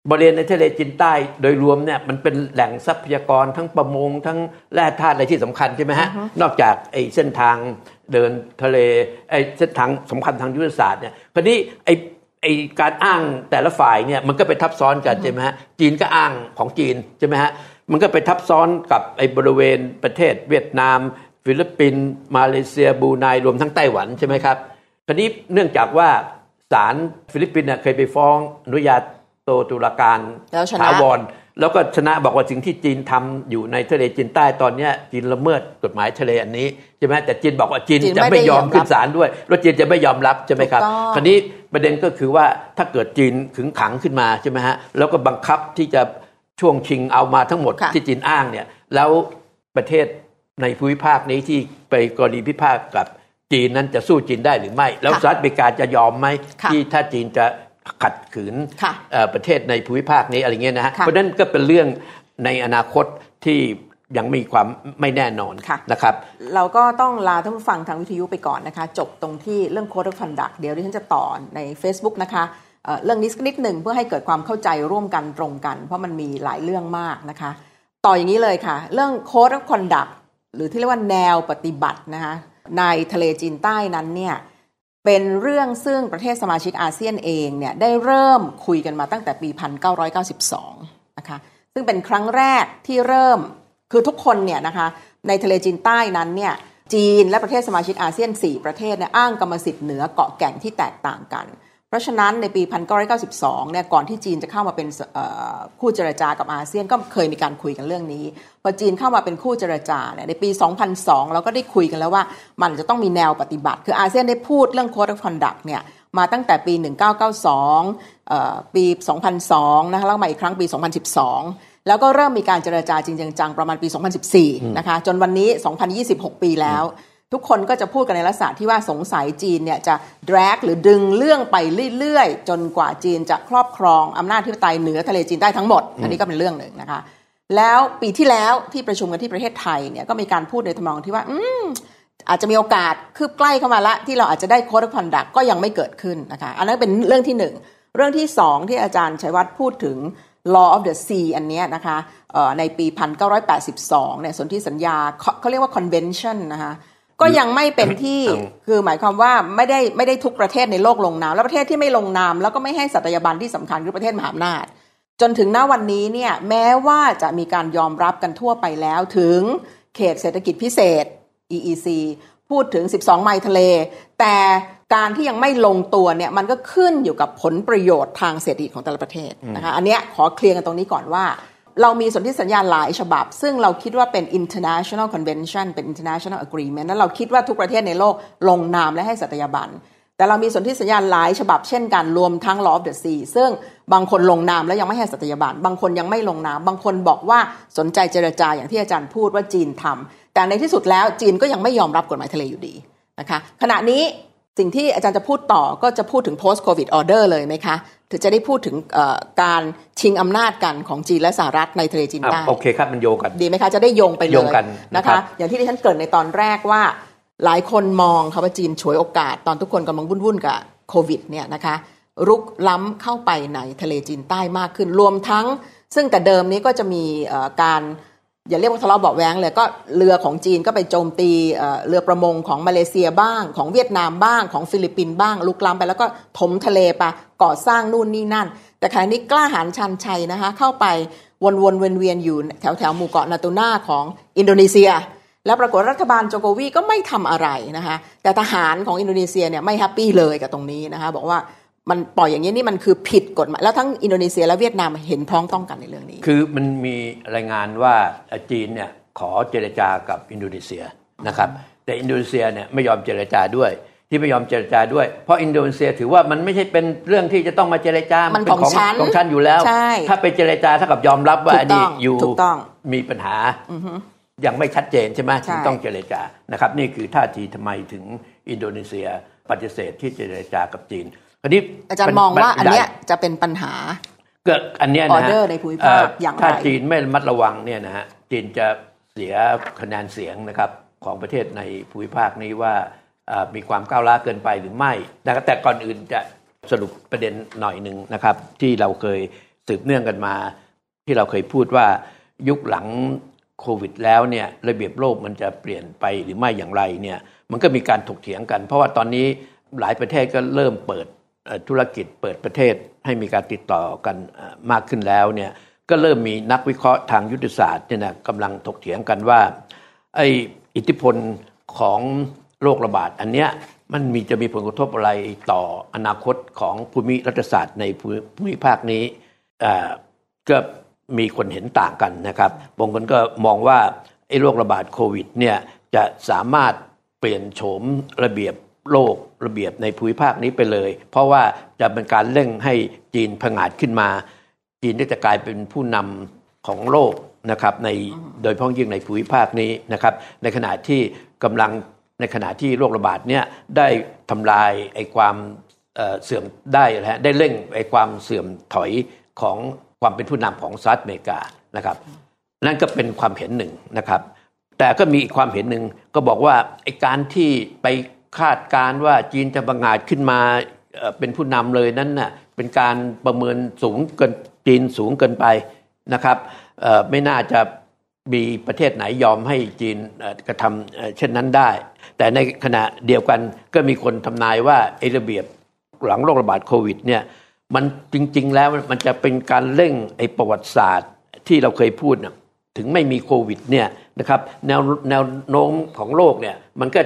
บริเวณในทะเลจีนใต้โดยรวมเนี่ยมันเป็นแหล่งทรัพยากรทั้งประมงทั้งแร่ธาตุอะไรที่สำคัญใช่ไหมฮะ นอกจากไอ้เส้นทาง เดินทะเลไอ้เส้นทางสำคัญทางยุทธศาสตร์เนี่ยคราวนี้ไอ้ไอ้การอ้างแต่ละฝ่ายเนี่ยมันก็ไปทับซ้อนกันใช่ไหมฮะจีนก็อ้างของจีนใช่ไหมฮะมันก็ไปทับซ้อนกับไอ้บริเวณประเทศเวียดนาม ฟิลิปปินส์มาเลเซียบรูไนรวมทั้งไต้หวันใช่ไหมครับคราวนี้เนื่องจากว่าศาลฟิลิปปินส์เคยไปฟ้องอนุญาโตตุลาการถาวร แล้วก็ชนะบอกว่าสิ่งที่จีนทำอยู่ในทะเลจีนใต้ตอนนี้จีนละเมิดกฎหมายทะเลอันนี้ใช่ไหมแต่จีนบอกว่าจีนจะไม่ยอมขึ้นศาลด้วยแล้วจีนจะไม่ยอมรับใช่ไหมครับคราวนี้ประเด็นก็คือว่าถ้าเกิดจีนขึงขังขึ้นมาใช่ไหมฮะแล้วก็บังคับที่จะช่วงชิงเอามาทั้งหมดที่จีนอ้างเนี่ยแล้วประเทศในภูมิภาคนี้ที่ไปกรณีพิพาทกับจีนนั้นจะสู้จีนได้หรือไม่ แล้วสหรัฐอเมริกาจะยอมไหมที่ถ้าจีนจะ ขัดขืนประเทศในภูมิภาคนี้อะไรเงี้ยนะฮะเพราะนั้นก็เป็นเรื่องในอนาคตที่ยังมีความไม่แน่นอนนะครับ เราก็ต้องลาท่านผู้ฟังทางวิทยุไปก่อนนะคะ จบตรงที่เรื่อง Code of Conduct เดี๋ยวดิฉันจะต่อใน Facebook นะคะเรื่องนี้สักนิดหนึ่งเพื่อให้เกิดความเข้าใจร่วมกันตรงกัน เพราะมันมีหลายเรื่องมากนะคะ ต่ออย่างนี้เลยค่ะ เรื่อง Code of Conduct หรือที่เรียกว่าแนวปฏิบัตินะคะในทะเลจีนใต้นั้นเนี่ย เป็นเรื่องซึ่งประเทศสมาชิกอาเซียนเองเนี่ยได้เริ่มคุยกันมาตั้งแต่ปี 1992 นะคะซึ่งเป็นครั้งแรกที่เริ่มคือทุกคนเนี่ยนะคะในทะเลจีนใต้นั้นเนี่ยจีนและประเทศสมาชิกอาเซียน 4 ประเทศเนี่ยอ้างกรรมสิทธิ์เหนือเกาะแก่งที่แตกต่างกัน ราะฉะนั้นในปี 1992 เนี่ยก่อนที่จีนจะเข้ามาเป็นคู่เจรจากับอาเซียนก็เคยมีการคุยกันเรื่องนี้ พอจีนเข้ามาเป็นคู่เจรจาเนี่ยในปี 2002 เราก็ได้คุยกันแล้วว่ามันจะต้องมีแนวปฏิบัติ คืออาเซียนได้พูดเรื่อง Code of Conduct เนี่ยมาตั้งแต่ปี 1992 ปี 2002 นะคะแล้วมาอีกครั้งปี 2012 แล้วก็เริ่มมีการเจรจาจริงจังประมาณปี 2014 นะคะจนวันนี้ 2026 ปีแล้ว ทุกคนก็จะพูดกันในลักษณะที่ว่าสงสัยจีนเนี่ยจะ drag หรือดึงเรื่องไปเรื่อยๆ จนกว่าจีนจะครอบครองอำนาจที่ปไตยเหนือทะเลจีนได้ทั้งหมด อันนี้ก็เป็นเรื่องหนึ่งนะคะ แล้วปีที่แล้วที่ประชุมกันที่ประเทศไทยเนี่ยก็มีการพูดในทำนองที่ว่า อืมอาจจะมีโอกาสคืบใกล้เข้ามาละที่เราอาจจะได้โค้ดคอนดักก็ยังไม่เกิดขึ้นนะคะ อันนั้นเป็นเรื่องที่หนึ่งเรื่องที่สองที่อาจารย์ชัยวัฒน์พูดถึง law of the sea อันนี้นะคะในปี 1982เนี่ยสนธิสัญญาเขาเรียกว่า convention นะคะ ก็ยังไม่เป็นที่คือหมายความว่าไม่ได้ไม่ได้ทุกประเทศในโลกลงนามแล้วประเทศที่ไม่ลงนามแล้วก็ไม่ให้สัตยาบันที่สำคัญคือประเทศมหาอำนาจ จนถึงหน้าวันนี้เนี่ยแม้ว่าจะมีการยอมรับกันทั่วไปแล้วถึงเขตเศรษฐกิจพิเศษ EEC พูดถึง 12 ไมล์ทะเล แต่การที่ยังไม่ลงตัวเนี่ยมันก็ขึ้นอยู่กับผลประโยชน์ทางเศรษฐกิจของแต่ละประเทศนะคะอันนี้ขอเคลียร์กันตรงนี้ก่อนว่า เรามีสนธิสัญญาหลายฉบับ ซึ่งเราคิดว่าเป็น international convention เป็น international agreement นั้นเราคิดว่าทุกประเทศในโลกลงนามและให้สัตยาบัน แต่เรามีสนธิสัญญาหลายฉบับเช่นกันรวมทั้ง law of the sea ซึ่งบางคนลงนามแล้วยังไม่ให้สัตยาบัน บางคนยังไม่ลงนาม บางคนบอกว่าสนใจเจรจาอย่างที่อาจารย์พูดว่าจีนทำแต่ในที่สุดแล้วจีนก็ยังไม่ยอมรับกฎหมายทะเลอยู่ดีนะคะขณะนี้ สิ่งที่อาจารย์จะพูดต่อก็จะพูดถึง post covid order เลยไหมคะถึงจะได้พูดถึงการชิงอำนาจกันของจีนและสหรัฐในทะเลจีนใต้โอเคครับมันโยงกัน ดีไหมคะ จะได้โยงไปเลยโยงกันนะคะ อย่างที่ดิฉันเกริ่นในตอนแรกว่า หลายคนมองค่ะว่าจีนฉวยโอกาส ตอนทุกคนกำลังวุ่นๆกับโควิดเนี่ยนะคะรุกล้ำเข้าไปในทะเลจีนใต้มากขึ้นรวมทั้ง ซึ่งแต่เดิมนี้ก็จะมีการ อย่าเรียกว่าทะเลาะเบาะแว้งเลยก็เรือของจีนก็ไปโจมตีเรือประมงของมาเลเซียบ้าง ของเวียดนามบ้างของฟิลิปปินส์บ้างรุกล้ำไปแล้วก็ถมทะเลไปก่อสร้างนู่นนี่นั่น แต่ขณะนี้กล้าหาญชาญชัยนะคะเข้าไปวนวนเวียนเวียนอยู่แถวแถวหมู่เกาะนาตูน่าของอินโดนีเซีย แล้วปรากฏรัฐบาลโจโกวีก็ไม่ทำอะไรนะคะแต่ทหารของอินโดนีเซียเนี่ยไม่ happy เลยกับตรงนี้นะคะบอกว่า มันปล่อยอย่างนี้นี่มันคือผิดกฎหมายแล้วทั้งอินโดนีเซียและเวียดนามเห็นพ้องต้องกันในเรื่องนี้ คือมันมีรายงานว่าจีนเนี่ยขอเจรจากับอินโดนีเซียนะครับ แต่อินโดนีเซียเนี่ยไม่ยอมเจรจาด้วย ที่ไม่ยอมเจรจาด้วย เพราะอินโดนีเซียถือว่ามันไม่ใช่เป็นเรื่องที่จะต้องมาเจรจา มันเป็นของฉันของฉันอยู่แล้ว ถ้าไปเจรจาเท่ากับยอมรับว่าอันนี้อยู่มีปัญหายังไม่ชัดเจนใช่ไหมจึงต้องเจรจานะครับ นี่คือท่าทีทำไมถึงอินโดนีเซียปฏิเสธที่เจรจากับจีน อันนี้อาจารย์มองว่าอันเนี้ยจะเป็นปัญหาเกิดอันเนี้ยนะออเดอร์ในภูมิภาคอย่างไรถ้าจีนไม่มัดระวังเนี่ยนะฮะจีนจะเสียคะแนนเสียงนะครับของประเทศในภูมิภาคนี้ว่ามีความก้าวล้าเกินไปหรือไม่แต่ก่อนอื่นจะสรุปประเด็นหน่อยหนึ่งนะครับ ที่เราเคยสืบเนื่องกันมา ที่เราเคยพูดว่ายุคหลังโควิด แล้วเนี่ยระเบียบโลกมันจะเปลี่ยนไปหรือไม่อย่างไรเนี่ยมันก็มีการถกเถียงกัน เพราะว่าตอนนี้หลายประเทศก็เริ่มเปิด ธุรกิจเปิดประเทศให้มีการติดต่อกันมากขึ้นแล้วเนี่ยก็เริ่มมีนักวิเคราะห์ทางยุทธศาสตร์เนี่ยนะกำลังถกเถียงกันว่าไออิทธิพลของโรคระบาดอันเนี้ยมันมีจะมีผลกระทบอะไรต่ออนาคตของภูมิรัฐศาสตร์ในภูมิภาคนี้ก็มีคนเห็นต่างกันนะครับบางคนก็มองว่าไอ้โรคระบาดโควิดเนี่ยจะสามารถเปลี่ยนโฉมระเบียบ โลกระเบียบในภูมิภาคนี้ไปเลย เพราะว่าจะเป็นการเร่งให้จีนผงาดขึ้นมา จีนจะกลายเป็นผู้นำของโลกนะครับในโดยพ้องยิ่งในภูมิภาคนี้นะครับในขณะที่กำลังในขณะที่โรคระบาดเนี่ยได้ทำลายไอ้ความเสื่อมได้นะฮะได้เร่งไอ้ความเสื่อมถอยของความเป็นผู้นำของสหรัฐอเมริกานะครับ นั่นก็เป็นความเห็นหนึ่งนะครับ แต่ก็มีอีกความเห็นหนึ่งก็บอกว่าไอ้การที่ไป คาดการว่าจีนจะบังอาจขึ้นมาเป็นผู้นำเลยนั้นน่ะเป็นการประเมินสูงเกินจีนสูงเกินไปนะครับไม่น่าจะมีประเทศไหนยอมให้จีนกระทำเช่นนั้นได้ แต่ในขณะเดียวกันก็มีคนทำนายว่าไอ้ระเบียบหลังโรคระบาดโควิดเนี่ยมันจริง ๆ แล้วมันจะเป็นการเร่งไอ้ประวัติศาสตร์ที่เราเคยพูดนะถึงไม่มีโควิดเนี่ยนะครับแนวแนวโน้มของโลกเนี่ยมันก็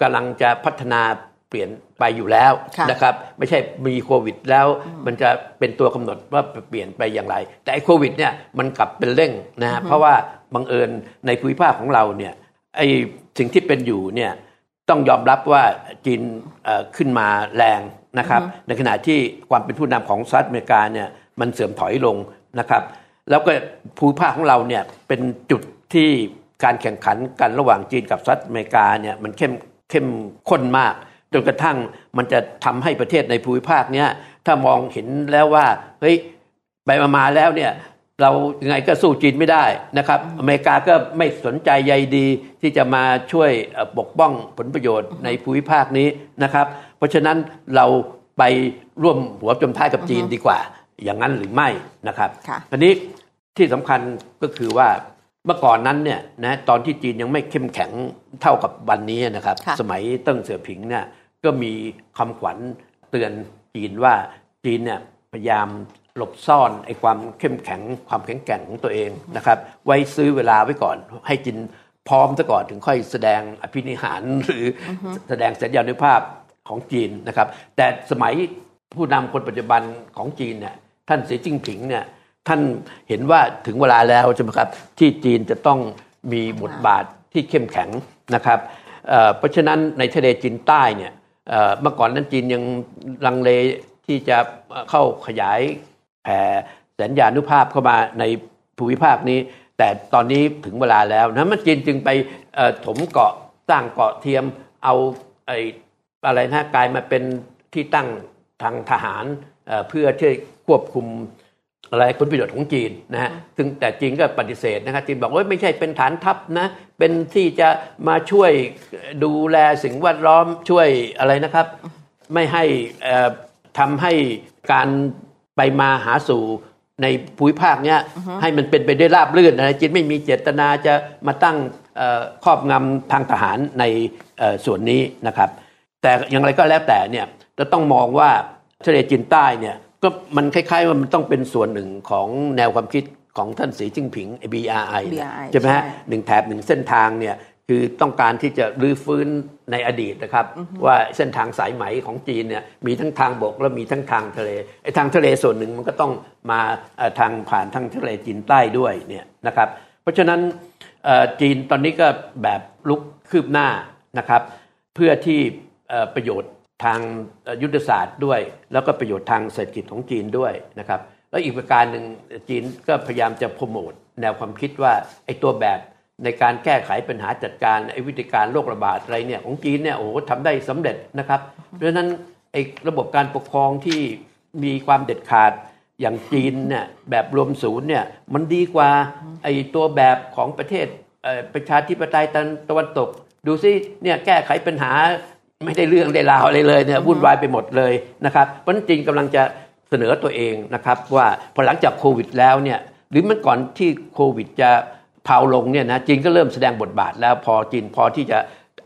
กำลังจะพัฒนาเปลี่ยนไปอยู่แล้วนะครับ ไม่ใช่มีโควิดแล้ว มันจะเป็นตัวกำหนดว่าเปลี่ยนไปอย่างไร แต่โควิดเนี่ยมันกลับเป็นเร่งนะฮะเพราะว่าบังเอิญในภูมิภาคของเราเนี่ยไอสิ่งที่เป็นอยู่เนี่ยต้องยอมรับว่าจีนขึ้นมาแรงนะครับ ในขณะที่ความเป็นผู้นำของสหรัฐอเมริกาเนี่ยมันเสื่อมถอยลงนะครับ แล้วก็ภูมิภาคของเราเนี่ยเป็นจุดที่การแข่งขันกันระหว่างจีนกับสหรัฐอเมริกาเนี่ยมันเข้ม เข้มข้นมาก จนกระทั่งมันจะทำให้ประเทศในภูมิภาคเนี้ยถ้ามองเห็นแล้วว่าเฮ้ยไปมามาแล้วเนี่ยเรายังไงก็สู้จีนไม่ได้นะครับ อเมริกาก็ไม่สนใจใยดีที่จะมาช่วยปกป้องผลประโยชน์ในภูมิภาคนี้นะครับ เพราะฉะนั้นเราไปร่วมหัวจมท้ายกับจีนดีกว่า อย่างนั้นหรือไม่นะครับอันนี้ที่สำคัญก็คือว่า เมื่อก่อนนั้นเนี่ยนะตอนที่จีนยังไม่เข้มแข็งเท่ากับวันนี้นะครับ สมัยเติ้งเสี่ยวผิงเนี่ยก็มีคำขวัญเตือนจีนว่าจีนเนี่ยพยายามหลบซ่อนไอ้ความเข้มแข็งความแข็งแกร่งของตัวเองนะครับ ไว้ซื้อเวลาไว้ก่อน ให้จีนพร้อมซะก่อนถึงค่อยแสดงอภินิหารหรือแสดงสัญญาณุภาพของจีนนะครับ แต่สมัยผู้นำคนปัจจุบันของจีนเนี่ยท่านสีจิ้งผิงเนี่ย ท่านเห็นว่าถึงเวลาแล้วใช่ไหมครับที่จีนจะต้องมีบทบาทที่เข้มแข็งนะครับเพราะฉะนั้นในทะเลจีนใต้เนี่ยเมื่อก่อนนั้นจีนยังลังเลที่จะเข้าขยายแผ่สัญญานุภาพเข้ามาในภูมิภาคนี้ แต่ตอนนี้ถึงเวลาแล้วนะมันจีนจึงไปถมเกาะสร้างเกาะเทียมเอาไอ้อะไรนะกลายมาเป็นที่ตั้งทางทหารเอ่อเพื่อที่ควบคุม อะไรผลประโยชน์ของจีนนะฮะซึ่งแต่จีนก็ปฏิเสธนะครับจีนบอกว่าไม่ใช่เป็นฐานทัพนะเป็นที่จะมาช่วยดูแลสิ่งแวดล้อมช่วยอะไรนะครับ ไม่ให้เอ่อทำให้การไปมาหาสู่ในภูมิภาคเนี้ยให้มันเป็นไปได้ราบรื่นนะจีนไม่มีเจตนาจะมาตั้งเอ่อครอบงำทางทหารในเอ่อส่วนนี้นะครับ แต่อย่างไรก็แล้วแต่เนี่ยจะต้องมองว่าทะเลจีนใต้เนี่ย ก็มันคล้ายๆว่ามันต้องเป็นส่วนหนึ่งของแนวความคิดของท่านสีจิ้งผิง BRI เนี่ย BRI ใช่ไหมฮะใช่หนึ่งแถบหนึ่งเส้นทางเนี่ยคือต้องการที่จะรื้อฟื้นในอดีตนะครับ ว่าเส้นทางสายไหมของจีนเนี่ยมีทั้งทางบกและมีทั้งทางทะเลไอ้ทางทะเลส่วนหนึ่งมันก็ต้องมาเอ่อทางผ่านทางทะเลจีนใต้ด้วยเนี่ยนะครับเพราะฉะนั้นเอ่อจีนตอนนี้ก็แบบลุกคืบหน้านะครับ เพื่อที่เอ่อประโยชน์ ทางยุทธศาสตร์ด้วย แล้วก็ประโยชน์ทางเศรษฐกิจของจีนด้วยนะครับแล้วอีกประการหนึ่งจีนก็พยายามจะโปรโมทแนวความคิดว่าไอ้ตัวแบบในการแก้ไขปัญหาจัดการไอ้วิธีการโรคระบาดอะไรเนี่ยของจีนเนี่ยโอ้โหทำได้สำเร็จนะครับเพราะฉะนั้นไอ้ระบบการปกครองที่มีความเด็ดขาดอย่างจีนเนี่ยแบบรวมศูนย์เนี่ยมันดีกว่าไอ้ตัวแบบของประเทศประชาธิปไตยตะวันตก ดูซิเนี่ยแก้ไขปัญหา ไม่ได้เรื่องได้ราวอะไรเลยเนี่ยวุ่นวายไปหมดเลยนะครับเพราะฉะนั้นจีนกำลังจะเสนอตัวเองนะครับว่าพอหลังจากโควิดแล้วเนี่ยหรือเมื่อก่อนที่โควิดจะเผาลงเนี่ยนะจีนก็เริ่มแสดงบทบาทแล้วพอจีนพอที่จะ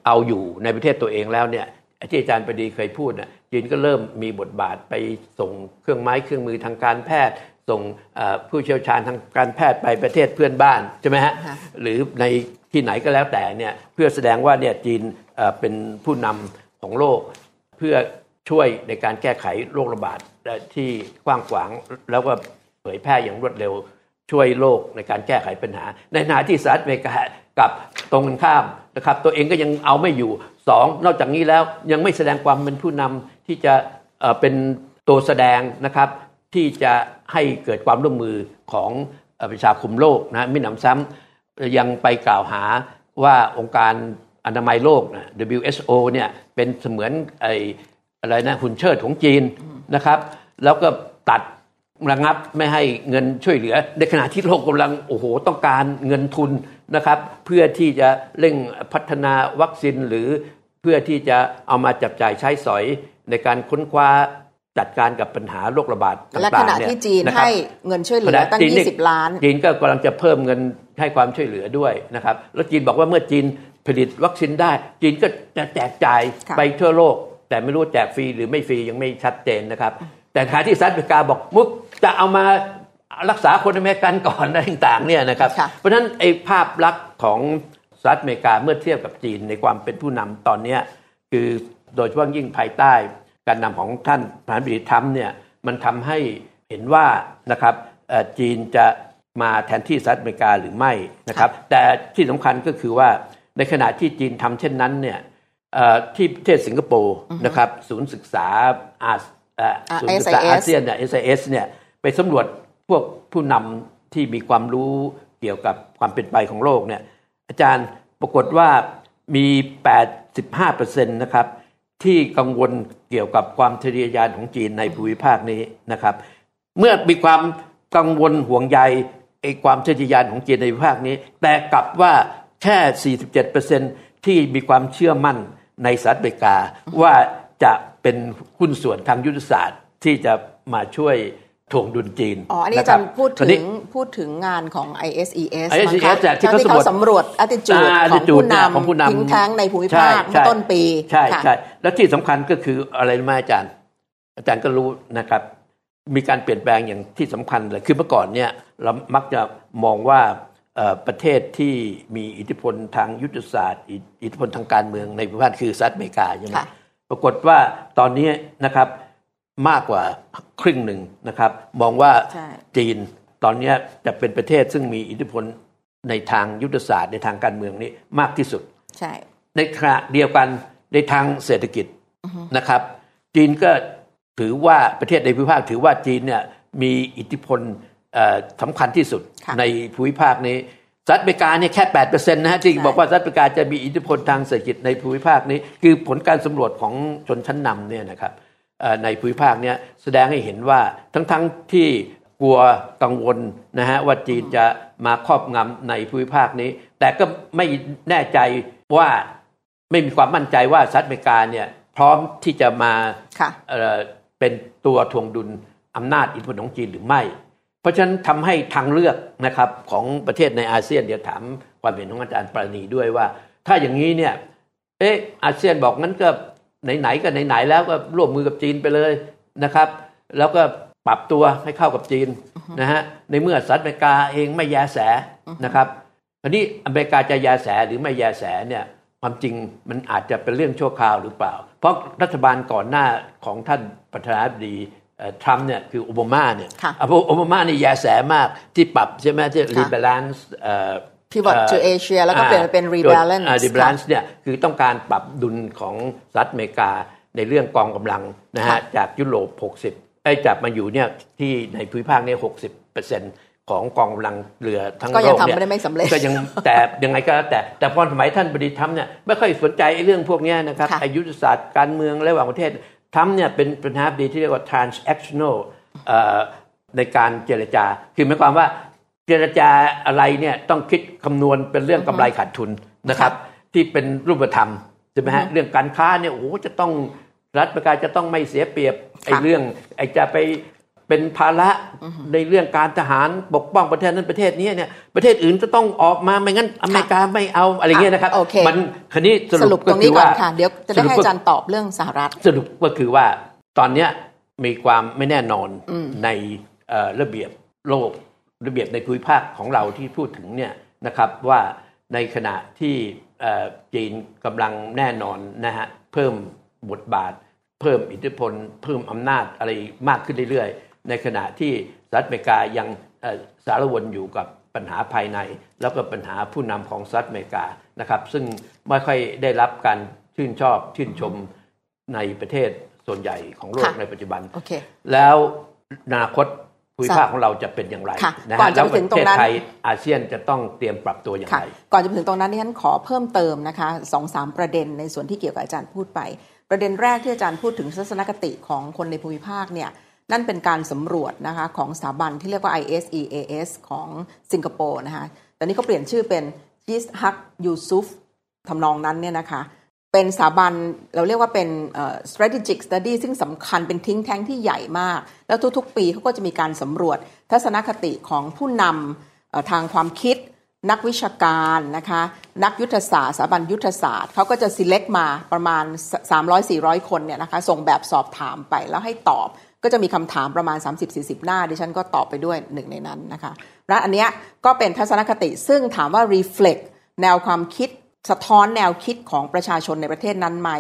เอาอยู่ในประเทศตัวเองแล้วเนี่ยที่อาจารย์ประดีเคยพูดนะจีนก็เริ่มมีบทบาทไปส่งเครื่องไม้เครื่องมือทางการแพทย์ ส่งเอ่อผู้เชี่ยวชาญทางการแพทย์ไปประเทศเพื่อนบ้านใช่ไหมฮะค่ะหรือในที่ไหนก็แล้วแต่เนี่ยเพื่อแสดงว่าเนี่ยจีนเอ่อเป็นผู้นำ ของโลก เพื่อช่วยในการแก้ไขโรคระบาดที่กว้างขวางแล้วก็เผยแพร่อย่างรวดเร็ว ช่วยโลกในการแก้ไขปัญหา ในขณะที่สหรัฐอเมริกากับตรงกันข้ามนะครับ ตัวเองก็ยังเอาไม่อยู่สองนอกจากนี้แล้วยังไม่แสดงความเป็นผู้นำที่จะเป็นตัวแสดงนะครับ ที่จะให้เกิดความร่วมมือของประชาคมโลกนะไมิหนำซ้ำยังไปกล่าวหาว่าองค์การ อนามัยโลกนะ WHO เนี่ยเป็นเสมือนไอ้อะไรนะหุ่นเชิดของจีนนะครับ แล้วก็ตัดระงับไม่ให้เงินช่วยเหลือ ในขณะที่โลกกำลังโอ้โหต้องการเงินทุนนะครับ เพื่อที่จะเร่งพัฒนาวัคซีนหรือเพื่อที่จะเอามาจับจ่ายใช้สอยในการค้นคว้าจัดการกับปัญหาโรคระบาดต่างๆและขณะเยที่จีนนะครับให้เงินช่วยเหลือตั้งจีนนี่20 ล้าน จีนก็กำลังจะเพิ่มเงินให้ความช่วยเหลือด้วยนะครับ แล้วจีนบอกว่าเมื่อจีน ผลิตวัคซีนได้ จีนก็จะแจกจ่ายค่ะไปทั่วโลก แต่ไม่รู้แจกฟรีหรือไม่ฟรียังไม่ชัดเจนนะครับ แต่ขณะที่สหรัฐอเมริกาบอกมุกจะเอามารักษาคนอเมริกันก่อนอะไรต่างๆเนี่ยนะครับค่ะเพราะฉะนั้นไอ้ภาพลักษณ์ของสหรัฐอเมริกาเมื่อเทียบกับจีนในความเป็นผู้นำตอนเนี้ยคือโดยเฉพาะยิ่งภายใต้ การนำของท่านประธานาธิบดีทรัมป์เนี่ยมันทำให้เห็นว่านะครับเอ่อจีนจะมาแทนที่สหรัฐอเมริกาหรือไม่นะครับ แต่ที่สำคัญก็คือว่า ในขณะที่จีนทำเช่นนั้นเนี่ยเอ่อที่ประเทศสิงคโปร์นะครับศูนย์ศึกษาอาเอ่ออ่าศูนย์ศึกษา SIS อาเซียนเนี่ย SIS เนี่ยไปสำรวจพวกผู้นำที่มีความรู้เกี่ยวกับความเป็นไปของโลกเนี่ยอาจารย์ปรากฏว่ามี 85%นะครับที่กังวลเกี่ยวกับความทะเยอทะยานของจีนในภูมิภาคนี้นะครับ เมื่อมีความกังวลห่วงใยไอ้ความทะเยอทะยานของจีนในภูมิภาคนี้ แต่กลับว่า แค่ 47%ที่มีความเชื่อมั่นในสหรัฐอเมริกา ว่าจะเป็นหุ้นส่วนทางยุทธศาสตร์ที่จะมาช่วยถ่วงดุลจีน อ๋อ อันนี้อาะคจาบรย์พูดตอนถึนี้งพูดถึงงานของ ISES ISES มั้งคะอะที่เขาที่เขาสำรวจ attitude อ่าของ attitude ผู้เนี่ยนของผู้นำำทิ้งแท้งในภูมิใช่ภาคใช่เมื่อต้นปี ใช่ค่ะใช่ แล้วที่สำคัญก็คืออะไรรู้ไหมอาจารย์ อาจารย์ก็รู้นะครับ มีการเปลี่ยนแปลงอย่างที่สำคัญเลย คือเมื่อก่อนเนี่ยเรามักจะมองว่าเอ่อ ประเทศที่มีอิทธิพลทางยุทธศาสตร์อิอิทธิพลทางการเมืองในภูมิภาคคือสหรัฐอเมริกาใช่ไหมค่ะปรากฏว่าตอนนี้นะครับมากกว่าครึ่งหนึ่งนะครับ มองว่าใช่จีนตอนนี้จะเป็นประเทศซึ่งมีอิทธิพลในทางยุทธศาสตร์ในทางการเมืองนี้มากที่สุดใช่ในขณะเดียวกันในทางเศรษฐกิจนะครับ จีนก็ถือว่าประเทศในภูมิภาคถือว่าจีนเนี่ยมีอิทธิพลเอ่อ สำคัญที่สุดค่ะในภูมิภาคนี้สสหรัฐอเมริกาเนี่ยแค่8%นะฮะที่บอกว่าสหรัฐอเมริกาจะมีอิทธิพลทางเศรษฐกิจในภูมิภาคนี้ คือผลการสำรวจของชนชั้นนำเนี่ยนะครับในภูมิภาคนี้แสดงให้เห็นว่าทั้งๆทที่กลัวกังวลนะฮะว่าจีนจะมาครอบงำในภูมิภาคนี้ แต่ก็ไม่แน่ใจว่าไม่มีความมั่นใจว่าสหรัฐอเมริกาเนี่ยพร้อมที่จะมาเป็นตัวทวงดุลอำนาจอิทธิพลของจีนหรือไม่ เพราะฉะนั้นทำให้ทางเลือกนะครับของประเทศในอาเซียนเดี๋ยวถามความเห็นของอาจารย์ปราณีด้วยว่า ถ้าอย่างนี้เนี่ยเอออาเซียนบอกงั้นก็ไหนๆก็ไหนๆแล้วก็ร่วมมือกับจีนไปเลยนะครับ แล้วก็ปรับตัวให้เข้ากับจีนนะฮะในเมื่อสหรัฐอเมริกาเองไม่แยแสนะครับอันนี้อเมริกาจะแยแสหรือไม่แยแสเนี่ยความจริงมันอาจจะเป็นเรื่องชั่วคราวหรือเปล่า เพราะรัฐบาลก่อนหน้าของท่านประธานาธิบดี ทรัมป์เนี่ยคือโอบามาเนี่ยโอบามานี่แยแสมากที่ปรับใช่ไหมที่รีบาลานซ์ pivot to Asia แล้วก็เปลี่ยนเป็น rebalance rebalance เนี่ยคือต้องการปรับดุลของสหรัฐอเมริกาในเรื่องกองกำลังนะฮะจากยุโรป 60ไอ้จับมาอยู่เนี่ยที่ในภูมิภาคนี้60เปอร์เซ็นต์ของกองกำลังเรือทั้งโลกเนี่ยก็ยังแต่ยังไงก็แล้วแต่ แต่พอสมัยท่านบดีทำเนี่ยไม่ค่อยสนใจเรื่องพวกนี้นะครับอายุทธศาสตร์การเมืองระหว่างประเทศ ทำเนี่ยเป็นประธานาธิบดีที่เรียกว่า transactional ในการเจรจา คือหมายความว่าเจรจาอะไรเนี่ยต้องคิดคำนวณเป็นเรื่องกำไรขาดทุนนะครับ ที่เป็นรูปธรรมใช่ไหมฮะเรื่องการค้าเนี่ยโอ้โหจะต้องรัฐประกาศจะต้องไม่เสียเปรียบไอ้เรื่องไอ้จะไป เป็นภาระในเรื่องการทหารปกป้องประเทศนั้นประเทศนี้เนี่ยประเทศอื่นจะต้องออกมาไม่งั้นอเมริกาไม่เอาอะไรเงี้ยนะครับมันคันนี้สรุปตรงนี้ก่อนค่ะเดี๋ยวจะได้ให้อาจารย์ตอบเรื่องสหรัฐ สรุปก็คือว่าตอนเนี้ยมีความไม่แน่นอนในระเบียบโลกระเบียบในภูมิภาคของเราที่พูดถึงเนี่ยนะครับว่าในขณะที่จีนกำลังแน่นอนนะฮะเพิ่มบทบาท เพิ่มอิทธิพล เพิ่มอำนาจอะไรมากขึ้นเรื่อยๆ ในขณะที่สหรัฐอเมริกายังสารวนอยู่กับปัญหาภายใน แล้วก็ปัญหาผู้นำของสหรัฐอเมริกานะครับซึ่งไม่ค่อยได้รับการชื่นชอบชื่นชมในประเทศส่วนใหญ่ของโลกในปัจจุบัน okay. แล้วอนาคตภูมิภาคของเราจะเป็นอย่างไรนะฮะแล้วประเทศไทยอาเซียนจะต้องเตรียมปรับตัวอย่างไร ก่อนจะถึงตรงนั้นที่ฉันขอเพิ่มเติมนะคะสองสามประเด็นในส่วนที่เกี่ยวกับอาจารย์พูดไป ประเด็นแรกที่อาจารย์พูดถึงทัศนคติของคนในภูมิภาคเนี่ย นั่นเป็นการสำรวจนะคะของสถาบันที่เรียกว่า ISEAS ของสิงคโปร์นะคะแตอนนี้เขาเปลี่ยนชื่อเป็นยิสฮักยูซุฟทำนองนั้นเนี่ยนะคะเป็นสถาบันเราเรียกว่าเป็น strategic study ซึ่งสำคัญเป็นทิ้งแท้งที่ใหญ่มาก แล้วทุกๆ ปีเขาก็จะมีการสำรวจทัศนคติของผู้นำทางความคิด นักวิชาการนะคะนักยุทธศาสตร์สถาบันยุทธศาสตร์เขาก็จะ select มาประมาณ 300-400 คนเนี่ยนะคะส่งแบบสอบถามไปแล้วให้ตอบ ก็จะมีคำถามประมาณ 30-40 หน้า ดิฉันก็ตอบไปด้วยหนึ่งในนั้นนะคะและอันเนี้ยก็เป็นทัศนคติซึ่งถามว่า reflect แนวความคิดสะท้อนแนวคิดของประชาชนในประเทศนั้นไหม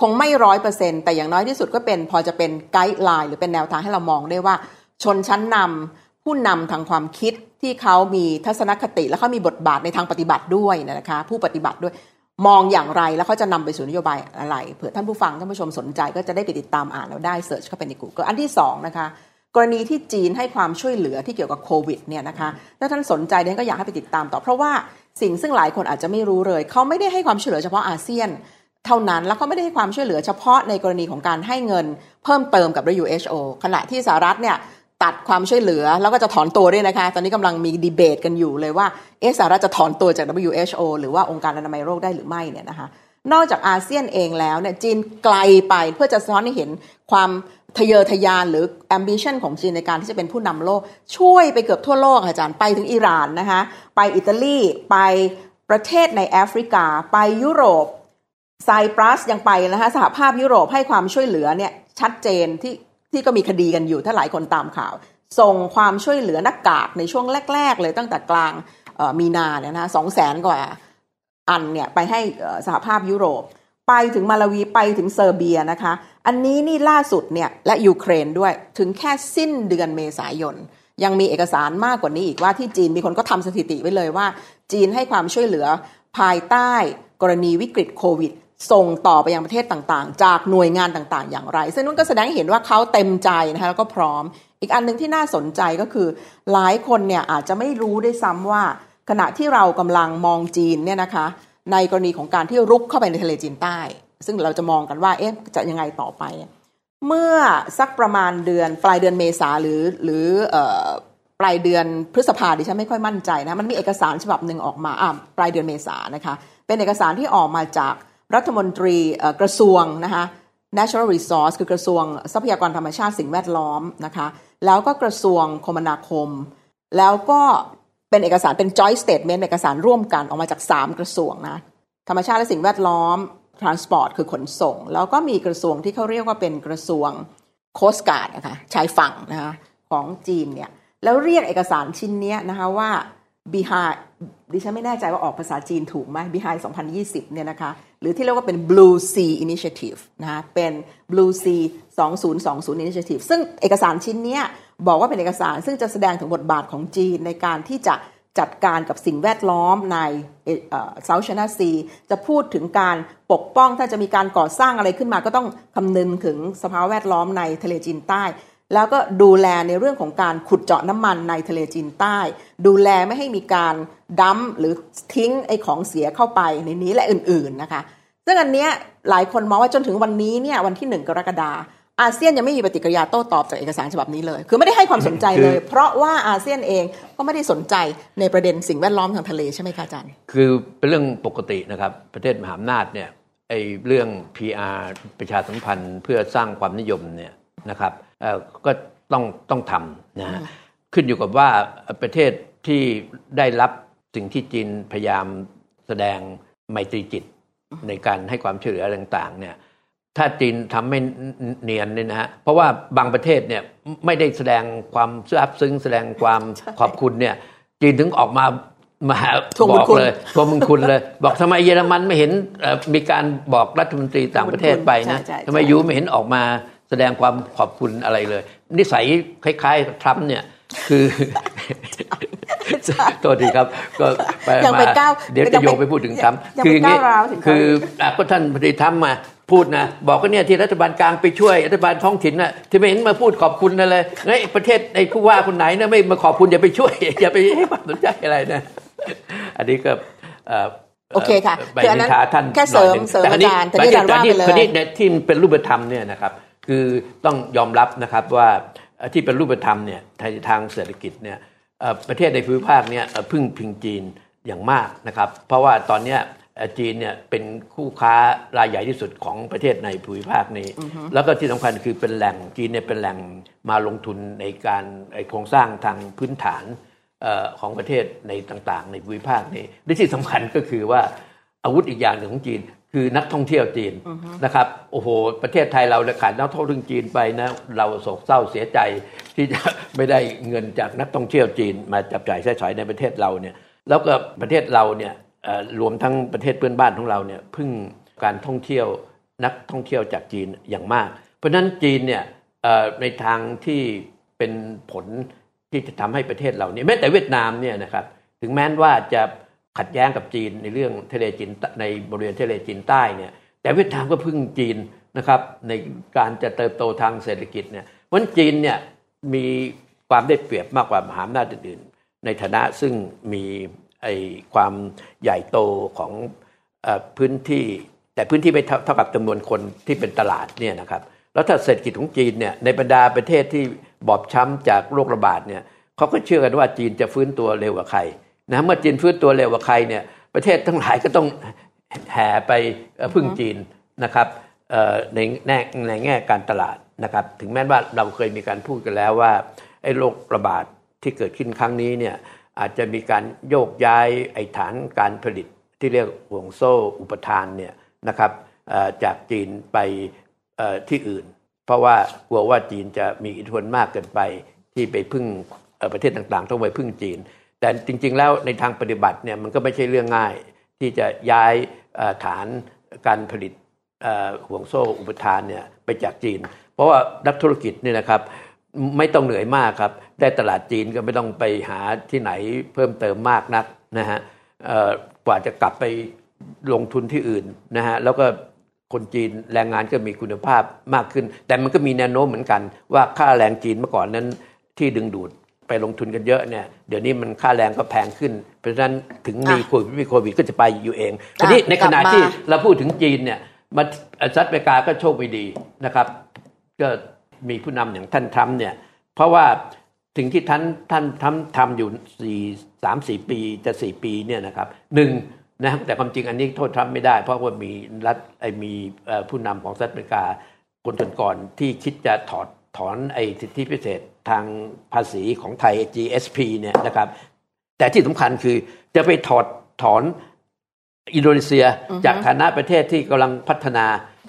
คงไม่ร้อยเปอร์เซ็นแต่อย่างน้อยที่สุดก็เป็นพอจะเป็นไกด์ไลน์หรือเป็นแนวทางให้เรามองได้ว่า ชนชั้นนำผู้นำทางความคิดที่เขามีทัศนคติและเขามีบทบาทในทางปฏิบัติด้วยนะคะ ผู้ปฏิบัติด้วย มองอย่างไรแล้วเขาจะนำไปสู่นโยบายอะไร เผื่อท่านผู้ฟังท่านผู้ชมสนใจก็จะได้ไปติดตามอ่านแล้วได้เสิร์ชเข้าไปใน Google อันที่2นะคะกรณีที่จีนให้ความช่วยเหลือที่เกี่ยวกับโควิดเนี่ยนะคะถ้าท่านสนใจเดนก็อยากให้ไปติดตามต่อ เพราะว่าสิ่งซึ่งหลายคนอาจจะไม่รู้เลย เขาไม่ได้ให้ความช่วยเหลือเฉพาะอาเซียน เท่านั้นแล้วเขาไม่ได้ให้ความช่วยเหลือเฉพาะในกรณีของการให้เงินเพิ่มเติมกับ WHO ขณะที่สหรัฐเนี่ย ตัดความช่วยเหลือ แล้วก็จะถอนตัวด้วยนะคะ ตอนนี้กำลังมีดีเบตกันอยู่เลยว่าเอสหรัฐจะถอนตัวจาก WHO หรือว่าองค์การอนามัยโรคได้หรือไม่เนี่ยนะคะนอกจากอาเซียนเองแล้วเนี่ยจีนไกลไปเพื่อจะซ้อนให้เห็นความทะเยอทะยานหรือ ambition ของจีนในการที่จะเป็นผู้นำโลก ช่วยไปเกือบทั่วโลกอาจารย์ไปถึงอิหร่านนะคะไปอิตาลีไปประเทศในแอฟริกา ไปยุโรปไซปรัสยังไปนะคะสหภาพยุโรปให้ความช่วยเหลือเนี่ยชัดเจนที่ ที่ก็มีคดีกันอยู่ถ้าหลายคนตามข่าว ส่งความช่วยเหลือนักกากในช่วงแรก ๆ เลยตั้งแต่กลางมีนาเนี่ยนะสองแสนกว่าอันเนี่ยไปให้สหภาพยุโรป ไปถึงมาลาวีไปถึงเซอร์เบียนะคะ อันนี้นี่ล่าสุดเนี่ยและยูเครนด้วยถึงแค่สิ้นเดือนเมษายน ยังมีเอกสารมากกว่านี้อีกว่าที่จีนมีคนก็ทำสถิติไว้เลยว่า จีนให้ความช่วยเหลือภายใต้กรณีวิกฤตโควิด ส่งต่อไปยังประเทศต่างๆ จากหน่วยงานต่างๆ อย่างไร ซึ่งนั่นก็แสดงให้เห็นว่าเขาเต็มใจนะคะแล้วก็พร้อม อีกอันหนึ่งที่น่าสนใจก็คือ หลายคนเนี่ยอาจจะไม่รู้ด้วยซ้ำว่า ขณะที่เรากำลังมองจีนเนี่ยนะคะ ในกรณีของการที่รุกเข้าไปในทะเลจีนใต้ ซึ่งเราจะมองกันว่าเอ๊ะจะยังไงต่อไป เมื่อสักประมาณเดือนปลายเดือนเมษาหรือหรือปลายเดือนพฤษภาดิฉันไม่ค่อยมั่นใจนะมันมีเอกสารฉบับหนึ่งออกมาอ่าปลายเดือนเมษานะคะเป็นเอกสารที่ออกมาจาก รัฐมนตรีกระทรวงนะคะ Natural Resource คือกระทรวงทรัพยากรธรรมชาติสิ่งแวดล้อมนะคะ แล้วก็กระทรวงคมนาคม แล้วก็เป็นเอกสารเป็น joint statement เอกสารร่วมกันออกมาจาก 3 กระทรวงนะ ธรรมชาติและสิ่งแวดล้อม transport คือขนส่ง แล้วก็มีกระทรวงที่เขาเรียกว่าเป็นกระทรวง coast guard นะคะชายฝั่งนะคะของจีนเนี่ย แล้วเรียกเอกสารชิ้นนี้นะคะว่า behind ดิฉันไม่แน่ใจว่าออกภาษาจีนถูกไหม behind 2020 เนี่ยนะคะ หรือที่เรียกว่าเป็น blue sea initiative นะคะเป็น blue sea 2020 initiative ซึ่งเอกสารชิ้นนี้บอกว่าเป็นเอกสารซึ่งจะแสดงถึงบทบาทของจีนในการที่จะจัดการกับสิ่งแวดล้อมในเซาท์ชนาซีจะพูดถึงการปกป้องถ้าจะมีการก่อสร้างอะไรขึ้นมาก็ต้องคำนึงถึงสภาพแวดล้อมในทะเลจีนใต้ แล้วก็ดูแลในเรื่องของการขุดเจาะน้ำมันในทะเลจีนใต้ ดูแลไม่ให้มีการดั้มหรือทิ้งไอ้ของเสียเข้าไปในนี้และอื่นๆนะคะ ซึ่งอันเนี้ยหลายคนมองว่าจนถึงวันนี้เนี่ยวันที่หนึ่งกรกฎาอาเซียนยังไม่มีปฏิกิริยาโต้ตอบจากเอกสารฉบับนี้เลย คือไม่ได้ให้ความสนใจเลย เพราะว่าอาเซียนเองก็ไม่ได้สนใจในประเด็นสิ่งแวดล้อมทางทะเลใช่ไหมคะอาจารย์ คือเป็นเรื่องปกตินะครับ ประเทศมหาอำนาจเนี่ยไอ้เรื่อง PR ประชาสัมพันธ์เพื่อสร้างความนิยมเนี่ย นะครับก็ต้องต้องทำนะฮะขึ้นอยู่กับว่าประเทศที่ได้รับสิ่งที่จีนพยายามแสดงไมตรีจิตในการให้ความช่วยเหลือต่างๆเนี่ยถ้าจีนทำไม่เนียนเนี่ยนะฮะเพราะว่าบางประเทศเนี่ยไม่ได้แสดงความซาบซึ้งแสดงความขอบคุณเนี่ยจีนถึงออกมามาบอกเลยทวงมึงคุณเลย บอกทำไมเยอรมันไม่เห็นมีการบอกรัฐมนตรีต่างประเทศไปนะทำไมยูไม่เห็นออกมา แสดงความขอบคุณอะไรเลย นิสัยคล้ายๆทรัมป์เนี่ยคือโทษทีครับ ก็ไปมาเดี๋ยวจะโยงไปพูดถึงทรัมป์คืออย่างนี้คือก็ท่านพอดีทรัมป์มาพูดนะบอกก็เนี่ยที่รัฐบาลกลางไปช่วยรัฐบาลท้องถิ่นน่ะที่ไม่เห็นมาพูดขอบคุณอะไรไงประเทศในผู้ว่าคนไหนนะไม่มาขอบคุณอย่าไปช่วย อย่าไปให้ความสนใจอะไรนะ อันนี้ก็โอเคค่ะคืออันนั้นแค่เสริมเสริมอาจารย์แต่ที่อาจารย์ว่าไปเลยที่เป็นรูปธรรมเนี่ยนะครับ คือต้องยอมรับนะครับว่าที่เป็นรูปธรรมเนี่ยทางเศรษฐกิจเนี่ยประเทศในภูมิภาคเนี่ยพึ่งพิงจีนอย่างมากนะครับ เพราะว่าตอนนี้จีนเนี่ยเป็นคู่ค้ารายใหญ่ที่สุดของประเทศในภูมิภาคนี้ แล้วก็ที่สำคัญคือเป็นแหล่งจีนเนี่ยเป็นแหล่งมาลงทุนในการโครงสร้างทางพื้นฐานของประเทศในต่างๆ ในภูมิภาคนี้และที่สำคัญก็คือว่าอาวุธอีกอย่างหนึ่งของจีน คือนักท่องเที่ยวจีนนะครับโอ้โห ประเทศไทยเราขาดนักท่องเที่ยวจีนไปนะเราโศกเศร้าเสียใจที่จะไม่ได้เงินจากนักท่องเที่ยวจีนมาจับจ่ายใช้สอยในประเทศเราเนี่ยแล้วก็ประเทศเราเนี่ยรวมทั้งประเทศเพื่อนบ้านของเราเนี่ยพึ่งการท่องเที่ยวนักท่องเที่ยวจากจีนอย่างมาก เพราะฉะนั้นจีนเนี่ยในทางที่เป็นผลที่จะทำให้ประเทศเราเนี่ยแม้แต่เวียดนามเนี่ยนะครับถึงแม้ว่าจะ ขัดแย้งกับจีนในเรื่องทะเลจีนในบริเวณทะเลจีนใต้เนี่ยแต่เวียดนามก็พึ่งจีนนะครับในการจะเติบโตทางเศรษฐกิจเนี่ยเพราะจีนเนี่ยมีความได้เปรียบมากกว่ามหาอำนาจอื่นๆในฐานะซึ่งมีไอความใหญ่โตของอพื้นที่ แต่พื้นที่ไม่เท่ากับจำนวนคนที่เป็นตลาดเนี่ยนะครับแล้วถ้าเศรษฐกิจของจีนเนี่ยในบรรดาประเทศที่บอบช้ำจากโรคระบาดเนี่ยเขาก็เชื่อกันว่าจีนจะฟื้นตัวเร็วกว่าใคร นะเมื่อจีนฟื้นตัวเร็วกว่าใครเนี่ยประเทศทั้งหลายก็ต้องแห่ไปพึ่งจีนนะครับในแง่ในแง่การตลาดนะครับ ถึงแม้ว่าเราเคยมีการพูดกันแล้วว่าไอ้โรคระบาดที่เกิดขึ้นครั้งนี้เนี่ยอาจจะมีการโยกย้ายไอ้ฐานการผลิตที่เรียกห่วงโซ่อุปทานเนี่ยนะครับจากจีนไปที่อื่น เพราะว่ากลัวว่าจีนจะมีอิทธิพลมากเกินไปที่ไปพึ่งประเทศต่างๆ ต้องไปพึ่งจีน แต่จริง ๆ แล้วในทางปฏิบัติเนี่ยมันก็ไม่ใช่เรื่องง่าย ที่จะย้ายฐานการผลิตห่วงโซ่อุปทานเนี่ยไปจากจีน เพราะว่านักธุรกิจเนี่ยนะครับไม่ต้องเหนื่อยมากครับ ได้ตลาดจีนก็ไม่ต้องไปหาที่ไหนเพิ่มเติมมากนักนะฮะกว่าจะกลับไปลงทุนที่อื่นนะฮะแล้วก็คนจีนแรงงานก็มีคุณภาพมากขึ้น แต่มันก็มีแนวโน้มเหมือนกันว่าค่าแรงจีนเมื่อก่อนนั้นที่ดึงดูด ไปลงทุนกันเยอะเนี่ยเดี๋ยวนี้มันค่าแรงก็แพงขึ้น เพราะฉะนั้นถึงมีอะโควิดไม่มีโควิดก็จะไปอยู่เองทีนี้อะในขณะกลับมาที่เราพูดถึงจีนเนี่ยมาสหรัฐอเมริกาก็โชคไม่ดีนะครับ ก็มีผู้นำอย่างท่านทรัมป์เนี่ยเพราะว่าสิ่งที่ท่านท่านทำทำอยู่สี่สามสี่ปีจะสี่ปีเนี่ยนะครับหนึ่งนะแต่ความจริงอันนี้โทษทรัมป์ไม่ได้ เพราะว่ามีรัฐไอ้มีเอ่อผู้นำของสหรัฐอเมริกาคนก่อนๆที่คิดจะถอดถอนไอ้สิทธิพิเศษ ทางภาษีของไทย GSP เนี่ยนะครับ แต่ที่สำคัญคือจะไปถอดถอนอินโดนีเซียจากฐานะประเทศที่กำลังพัฒนา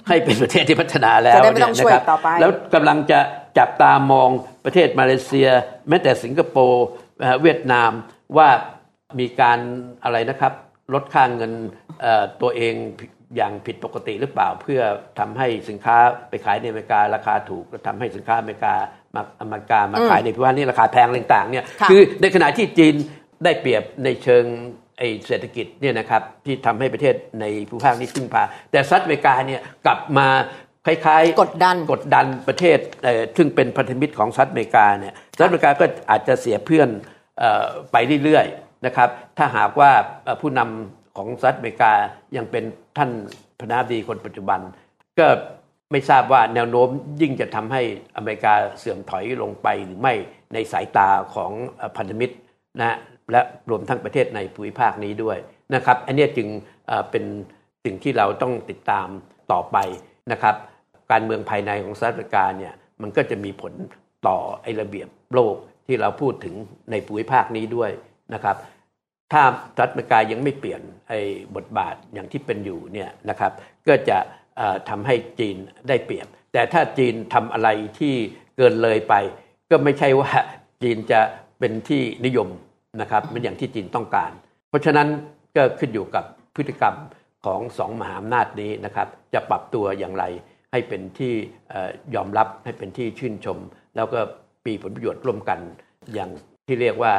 ให้เป็นประเทศที่พัฒนาแล้วจะได้ไม่ต้องเนี่ยช่วยนะครับต่อไปแล้วกำลังจะจับตามองประเทศมาเลเซีย แม้แต่สิงคโปร์เอ่อเวียดนามว่ามีการอะไรนะครับ ลดค่าเงินเอ่อตัวเองอย่างผิดปกติหรือเปล่า เพื่อทำให้สินค้าไปขายในอเมริการาคาถูกแล้วทำให้สินค้าอเมริกา มาอเมริกามาขายในภูมิภาคนี้ราคาแพงอะไรต่างๆเนี่ยค่ะคือในขณะที่จีนได้เปรียบในเชิงไอเศรษฐกิจเนี่ยนะครับที่ทำให้ประเทศในภูมิภาคนี้พึ่งพา แต่สหรัฐอเมริกาเนี่ยกลับมาคล้ายๆ กดดันกดดันประเทศเอ่อซึ่งเป็นพันธมิตรของสหรัฐอเมริกาเนี่ยสหรัฐอเมริกาก็อาจจะเสียเพื่อนเออไปเรื่อยๆนะครับถ้าหากว่าเอ่อผู้นำของสหรัฐอเมริกายังเป็นท่านประธานาธิบดีคนปัจจุบัน ก็ ไม่ทราบว่าแนวโน้มยิ่งจะทำให้อเมริกาเสื่อมถอยลงไปหรือไม่ในสายตาของพันธมิตรนะและรวมทั้งประเทศในภูมิภาคนี้ด้วยนะครับ อันนี้จึงเป็นสิ่งที่เราต้องติดตามต่อไปนะครับ การเมืองภายในของสหรัฐอเมริกาเนี่ยมันก็จะมีผลต่อไอ้ระเบียบโลกที่เราพูดถึงในภูมิภาคนี้ด้วยนะครับ ถ้าสหรัฐอเมริกายังไม่เปลี่ยนไอ้บทบาทอย่างที่เป็นอยู่เนี่ยนะครับ ก็จะ ทำให้จีนได้เปรียบ แต่ถ้าจีนทำอะไรที่เกินเลยไป ก็ไม่ใช่ว่าจีนจะเป็นที่นิยมนะครับเป็นอย่างที่จีนต้องการ เพราะฉะนั้นก็ขึ้นอยู่กับพฤติกรรมของสองมหาอำนาจนี้นะครับ จะปรับตัวอย่างไรให้เป็นที่ยอมรับให้เป็นที่ชื่นชม แล้วก็มีผลประโยชน์ร่วมกันอย่างที่เรียกว่า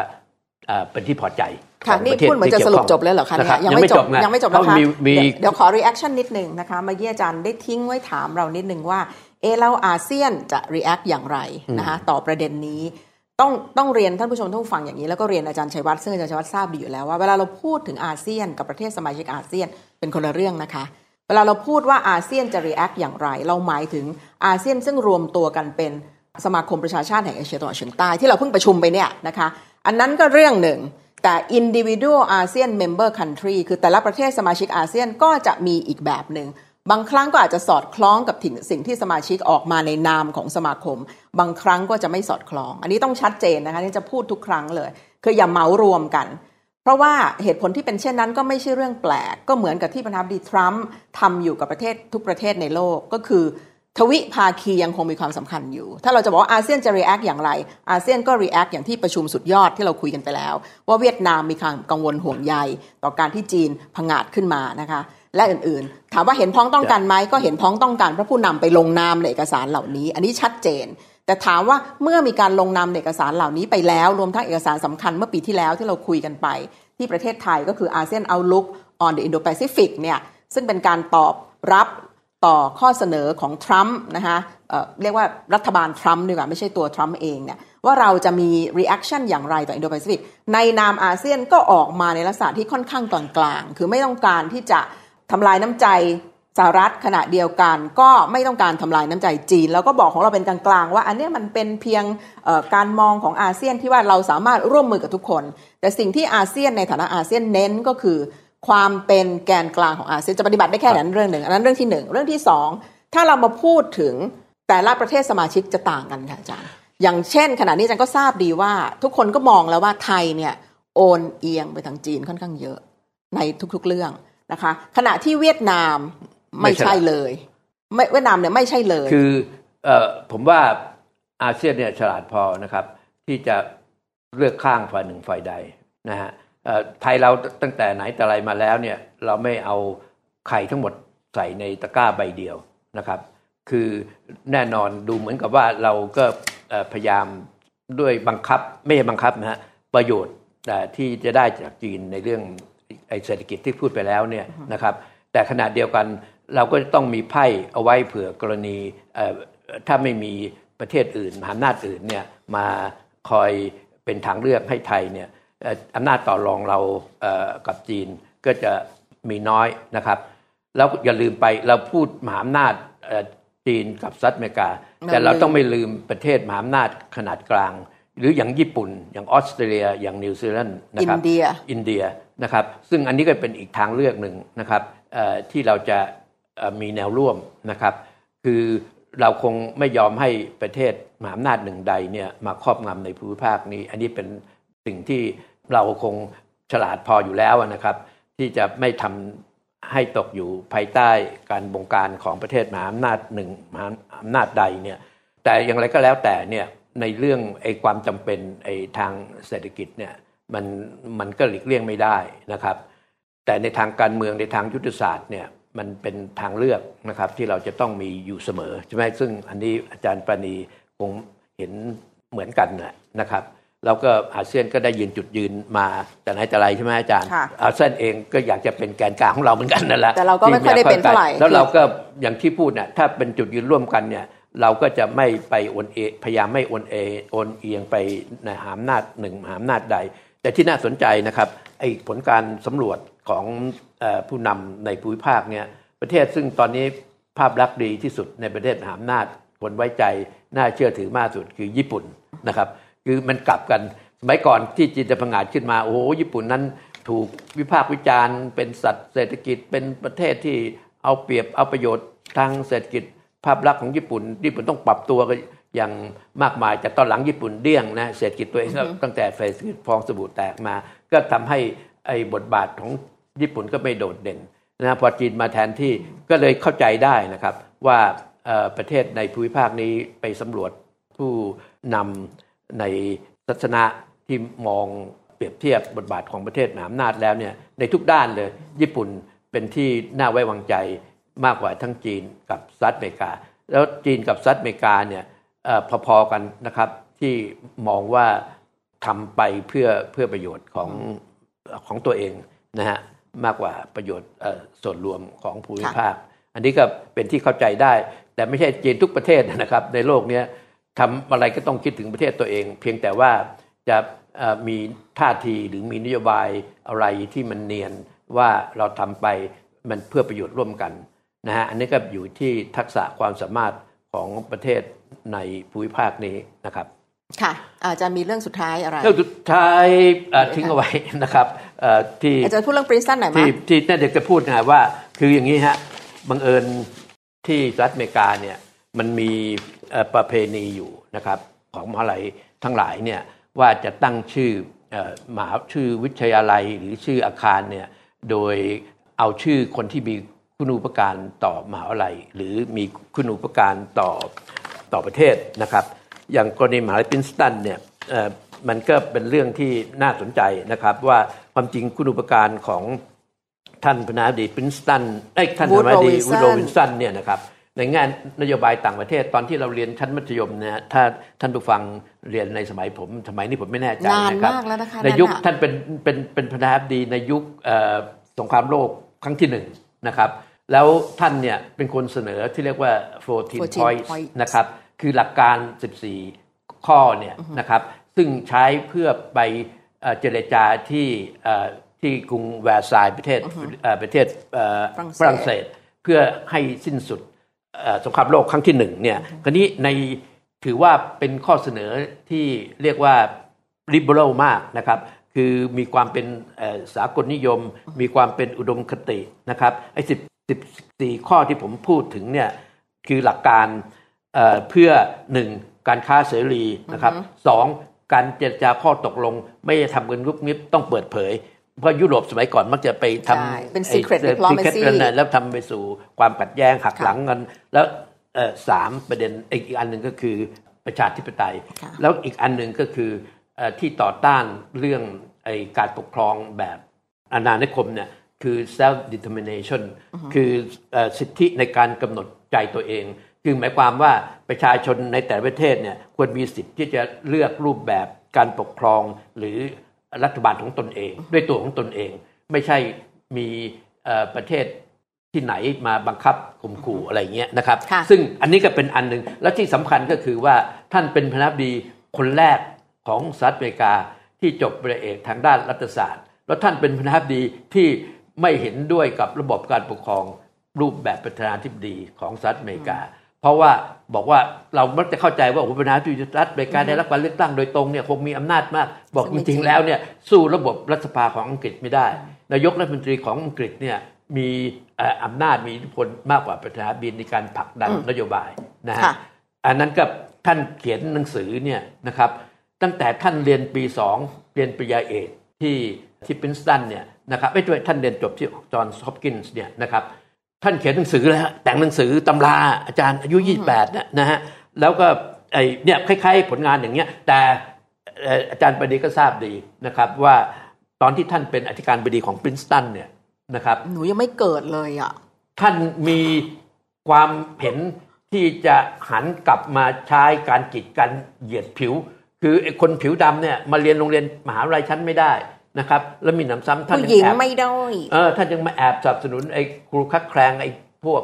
เอ่อเป็นที่พอใจค่ะของนี่ประเทศพูดเหมือนจะที่สกี่ยวรุปข้องจบแล้วเหรอคะนะเนี่ยยังไม่จบนะยังไม่จบเพราะนะคะมีมีเดี๋ยวเดี๋ยวขอ reaction นิดหนึ่งนะคะเมื่อกี้อาจารย์ได้ทิ้งไว้ถามเรานิดหนึ่งว่าเอะแล้วอาเซียนจะ react อย่างไรนะคะต่อประเด็นนี้ต้องต้องเรียนท่านผู้ชมท่านผู้ฟังอย่างนี้แล้วก็เรียนอาจารย์ชัยวัฒน์ซึ่งอาจารย์ชัยวัฒน์ทราบดีอยู่แล้วว่าเวลาเราพูดถึงอาเซียนกับประเทศสมาชิกอาเซียนเป็นคนละเรื่องนะคะ เวลาเราพูดว่าอาเซียนจะ react อย่างไร เราหมายถึงอาเซียนซึ่งรวมตัวกันเป็นสมาคมประชาชาติแห่งเอเชียตะวันออกเฉียงใต้ที่เราเพิ่งประชุมไปเนี่ยนะคะ อันนั้นก็เรื่องหนึ่ง แต่ individual ASEAN member country คือแต่ละประเทศสมาชิกอาเซียนก็จะมีอีกแบบหนึ่งบางครั้งก็อาจจะสอดคล้องกับสิ่งที่สมาชิกออกมาในนามของสมาคม บางครั้งก็จะไม่สอดคล้อง อันนี้ต้องชัดเจนนะคะนี่จะพูดทุกครั้งเลย คืออย่าเหมารวมกัน เพราะว่าเหตุผลที่เป็นเช่นนั้นก็ไม่ใช่เรื่องแปลก ก็เหมือนกับที่ประธานาธิบดีทรัมป์ทำอยู่กับประเทศทุกประเทศในโลกก็คือ ทวิภาคียังคงมีความสำคัญอยู่ ถ้าเราจะบอกว่าอาเซียนจะ react อย่างไร อาเซียนก็ react อย่างที่ประชุมสุดยอดที่เราคุยกันไปแล้ว ว่าเวียดนามมีความกังวลห่วงใยต่อการที่จีนผงาดขึ้นมานะคะและอื่นๆ ถามว่าเห็นพ้องต้องกันไหมก็เห็นพ้องต้องกันเพราะผู้นำไปลงนามในเอกสารเหล่านี้ อันนี้ชัดเจน แต่ถามว่าเมื่อมีการลงนามในเอกสารเหล่านี้ไปแล้ว รวมทั้งเอกสารสำคัญเมื่อปีที่แล้วที่เราคุยกันไป ที่ประเทศไทยก็คืออาเซียน Outlook on the Indo-Pacific เนี่ยซึ่งเป็นการตอบรับ ต่อข้อเสนอของทรัมป์นะคะเเรียกว่ารัฐบาลทรัมป์ดีกว่าไม่ใช่ตัวทรัมป์เองเนี่ยว่าเราจะมี reaction อย่างไรต่อ Indo-Pacific ในนามอาเซียนก็ออกมาในลักษณะที่ค่อนข้างกลางๆคือไม่ต้องการที่จะทำลายน้ำใจสหรัฐขณะเดียวกันก็ไม่ต้องการทำลายน้ำใจจีน แล้วก็บอกของเราเป็นกลางๆว่าอันเนี้ยมันเป็นเพียงการมองของอาเซียนที่ว่าเราสามารถร่วมมือกับทุกคน แต่สิ่งที่อาเซียนในฐานะอาเซียนเน้นก็คือ ความเป็นแกนกลางของอาเซียนจะปฏิบัติได้แค่นั้นเรื่องหนึ่งอันนั้นเรื่องที่หนึ่งเรื่องที่สองถ้าเรามาพูดถึงแต่ละประเทศสมาชิกจะต่างกันค่ะอาจารย์ อย่างเช่น ขณะนี้อาจารย์ก็ทราบดีว่า ทุกคนก็มองแล้วว่าไทยเนี่ยโอนเอียงไปทางจีนค่อนข้างเยอะในทุกๆเรื่องนะคะ ขณะที่เวียดนามไม่ใช่เลย ไม่เวียดนามเนี่ยไม่ใช่เลย คือเออผมว่าอาเซียนเนี่ยฉลาดพอนะครับ ที่จะเลือกข้างฝ่ายหนึ่งฝ่ายใดนะฮะ ไทยเราตั้งแต่ไหนแต่ไรมาแล้วเนี่ยเราไม่เอาไข่ทั้งหมดใส่ในตะกร้าใบเดียวนะครับ คือแน่นอนดูเหมือนกับว่าเราก็พยายามด้วยบังคับไม่ใช่บังคับนะฮะประโยชน์แต่ที่จะได้จากจีนในเรื่องไอ้เศรษฐกิจที่พูดไปแล้วเนี่ยนะครับ แต่ขณะเดียวกันเราก็ต้องมีไพ่เอาไว้เผื่อกรณีถ้าไม่มีประเทศอื่นมหาอำนาจอื่นเนี่ยมาคอยเป็นทางเลือกให้ไทยเนี่ย อ่ออำนาจต่อรองเราเอ่อกับจีนก็จะมีน้อยนะครับ แล้วอย่าลืมไปเราพูดมหาอำนาจเอ่อจีนกับสหรัฐอเมริกา แต่เราต้องไม่ลืมประเทศมหาอำนาจขนาดกลาง หรืออย่างญี่ปุ่น อย่างออสเตรเลีย อย่างนิวซีแลนด์นะครับอินเดียอินเดียนะครับซึ่งอันนี้ก็เป็นอีกทางเลือกหนึ่งนะครับเอ่อที่เราจะเอ่อมีแนวร่วมนะครับ คือเราคงไม่ยอมให้ประเทศมหาอำนาจหนึ่งใดเนี่ยมาครอบงำในภูมิภาคนี้ อันนี้เป็นสิ่งที่ เราคงฉลาดพออยู่แล้วนะครับ ที่จะไม่ทำให้ตกอยู่ภายใต้การบงการของประเทศมหาอำนาจหนึ่งมหาอำนาจใดเนี่ยแต่อย่างไรก็แล้วแต่เนี่ยในเรื่องไอ้ความจำเป็นไอ้ทางเศรษฐกิจเนี่ยมันมันก็หลีกเลี่ยงไม่ได้นะครับ แต่ในทางการเมืองในทางยุทธศาสตร์เนี่ยมันเป็นทางเลือกนะครับที่เราจะต้องมีอยู่เสมอใช่ไหมซึ่งอันนี้อาจารย์ปาณีคงเห็นเหมือนกันนะครับ แล้วก็อาเซียนก็ได้ยืนจุดยืนมาแต่ไหนแต่ไรใช่ไหมอาจารย์ค่ะอาเซียนเองก็อยากจะเป็นแกนกลางของเราเหมือนกันนั่นแหละแต่เราก็ไม่ค่อยได้เป็นเท่าไหร่แล้วเราก็อย่างที่พูดเนี่ยถ้าเป็นจุดยืนร่วมกันเนี่ยเราก็จะไม่ไปโอนเอพยายามไม่โอนเอโอนเอียงไปในหามนาจหนึ่งหามนาจใด แต่ที่น่าสนใจนะครับไอ้ผลการสำรวจของเออผู้นำในภูมิภาคเนี่ยประเทศซึ่งตอนนี้ภาพลักษณ์ดีที่สุดในประเทศมหาอำนาจคนไว้ใจน่าเชื่อถือมากสุดคือญี่ปุ่นนะครับ คือมันกลับกัน สมัยก่อนที่จีนจะพังงาดขึ้นมาโอ้โหญี่ปุ่นนั้นถูกวิพากษ์วิจารณ์เป็นสัตว์เศรษฐกิจเป็นประเทศที่เอาเปรียบเอาประโยชน์ทางเศรษฐกิจภาพลักษณ์ของญี่ปุ่นญี่ปุ่นต้องปรับตัวกันอย่างมากมายแต่ตอนหลังญี่ปุ่นเดี้ยงนะเศรษฐกิจตัวเองก็ตั้งแต่เศรษฐกิจฟองสบู่แตกมา ก็ทำให้ไอ้บทบาทของญี่ปุ่นก็ไม่โดดเด่นนะพอจีนมาแทนที่ก็เลยเข้าใจได้นะครับว่าเอ่อประเทศในภูมิภาคนี้ไปสำรวจผู้นำ ในทัศนะที่มองเปรียบเทียบบทบาทของประเทศมหาอำนาจแล้วเนี่ยในทุกด้านเลย ญี่ปุ่นเป็นที่น่าไว้วางใจมากกว่าทั้งจีนกับสหรัฐอเมริกา แล้วจีนกับสหรัฐอเมริกาเนี่ยอพอๆกันนะครับที่มองว่าทำไปเพื่อเพื่อประโยชน์ของของตัวเองนะฮะมากกว่าประโยชน์ส่วนรวมของภูมิภาค อันนี้ก็เป็นที่เข้าใจได้ แต่ไม่ใช่จีนทุกประเทศนะครับ ในโลกเนี้ย ทำอะไรก็ต้องคิดถึงประเทศตัวเอง เพียงแต่ว่าจะเอ่อมีท่าทีหรือมีนโยบายอะไรที่มันเนียนว่าเราทำไปมันเพื่อประโยชน์ร่วมกันนะฮะอันนี้ก็อยู่ที่ทักษะความสามารถของประเทศในภูมิภาคนี้นะครับ ค่ะอาจารย์มีเรื่องสุดท้ายอะไรเรื่องสุดท้ายเอ่อทิ้งเอาไว้นะครับเอ่อที่อาจารย์พูดเรื่องปรินสตันหน่อยไหมที่ที่น่าจะพูดนะว่า คืออย่างนี้ฮะบังเอิญที่สหรัฐอเมริกาเนี่ย มันมีเอ่อประเพณีอยู่นะครับของมหาลัยทั้งหลายเนี่ยว่าจะตั้งชื่อเอ่อมหาชื่อวิทยาลัยหรือชื่ออาคารเนี่ยโดยเอาชื่อคนที่มีคุณูปการต่อมหาวิทยาลัย หรือมีคุณูปการต่อต่อประเทศนะครับ อย่างกรณีมหาลัยปรินสตันเนี่ยเอ่อมันก็เป็นเรื่องที่น่าสนใจนะครับ ว่าความจริงคุณูปการของท่านประธานาธิบดีปรินสตันเอ้ยท่านประธานาธิบดี Woodrow วูดโร Wilson วินสันเนี่ยนะครับ ในงานนโยบายต่างประเทศตอนที่เราเรียนชั้นมัธยมเนี่ยถ้าท่านผู้ฟังเรียนในสมัยผมสมัยนี้ผมไม่แน่ใจนานนะครับมากแล้วนะคะในยุคนั่นน่ะท่านเป็นเป็นเป็นประธานาธิบดีในยุคเอ่อสงครามโลกครั้งที่หนึ่งนะครับ แล้วท่านเนี่ยเป็นคนเสนอที่เรียกว่า 14 14 points points นะครับคือหลักการ 14 ข้อเนี่ยนะครับซึ่งใช้เพื่อไปเอ่อเจรจาที่เอ่อที่กรุงแวร์ซายน์ประเทศเอ่อประเทศเอ่อฝรั่งเศสฝรั่งเศส เพื่อให้สิ้นสุดเอ่อ สงครามโลกครั้งที่หนึ่งเนี่ยคราวนี้ในถือว่าเป็นข้อเสนอที่เรียกว่า liberal มากนะครับ คือมีความเป็นเอ่อสากลนิยม มีความเป็นอุดมคตินะครับไอ้สิบสิบสี่ข้อที่ผมพูดถึงเนี่ยคือหลักการเอ่อเพื่อหนึ่งการค้าเสรีนะครับสองการเจรจาข้อตกลง ไม่ได้ทำกันงุบงิบต้องเปิดเผย เพราะยุโรปสมัยก่อนมักจะไปทใช่ำเป็นไอ้ secret เอ่อ diplomacy secret กันนะแล้วทำไปสู่ความขัดแย้งหักค่ะหลังกัน แล้วเอ่อสามประเด็นอีกอันหนึ่งก็คือประชาธิปไตยค่ะแล้วอีกอันหนึ่งก็คือเอ่อที่ต่อต้านเรื่องไอการปกครองแบบอาณานิคมเนี่ยคือ self determination คือเอ่อสิทธิในการกำหนดใจตัวเอง คือหมายความว่าประชาชนในแต่ละประเทศเนี่ยควรมีสิทธิ์ที่จะเลือกรูปแบบการปกครองหรือ รัฐบาลของตนเอง ด้วยตัวของตนเอง ไม่ใช่มีเอ่อประเทศที่ไหนมาบังคับข่มขู่อะไรเงี้ยนะครับค่ะซึ่งอันนี้ก็เป็นอันหนึ่งแล้วที่สำคัญก็คือว่าท่านเป็นพระนบดีคนแรกของสหรัฐอเมริกาที่จบปริญญาเอกทางด้านรัฐศาสตร์ แล้วท่านเป็นประธานาธิบดีที่ไม่เห็นด้วยกับระบบการปกครองรูปแบบประธานาธิบดีของสหรัฐอเมริกา เพราะว่าบอกว่าเรามักจะเข้าใจว่าโอ้โหประธานาธิบดีสหรัฐอเมริกาได้รับการเลือกตั้งโดยตรงเนี่ยคงมีอำนาจมาก บอกจริงๆแล้วเนี่ยสู้ระบบรัฐสภาของอังกฤษไม่ได้ นายกรัฐมนตรีของอังกฤษเนี่ยมีเอ่ออำนาจมีอิทธิพลมากกว่าประธานาธิบดีในการผลักดันนโยบายนะฮะค่ะอันนั้นกับท่านเขียนหนังสือเนี่ยนะครับตั้งแต่ท่านเรียนปีสองเรียนปริญญาเอกที่ที่ปรินสตันเนี่ยนะครับไม่ใช่ท่านเรียนจบที่จอห์นส์ฮอปกินส์เนี่ยนะครับ ท่านเขียนหนังสือแล้วฮะแต่งหนังสือตำราอาจารย์อายุ 28นะนะฮะแล้วก็ไอเนี่ยคล้ายๆผลงานอย่างเงี้ยแต่เอ่ออาจารย์ประดีก็ทราบดีนะครับว่าตอนที่ท่านเป็นอธิการบดีของปรินสตันเนี่ยนะครับหนูยังไม่เกิดเลยอะท่านมีความเห็นที่จะหันกลับมาใช้การกีดกันเหยียดผิว คือไอ้คนผิวดำเนี่ยมาเรียนโรงเรียนมหาวิทยาลัยชั้นไม่ได้ นะครับ แล้วมีหนำซ้ำท่านผู้หญิงแอบไม่ได้เออท่านยังมาแอบสนับสนุนไอ้ครูคัดแคลงไอ้พวก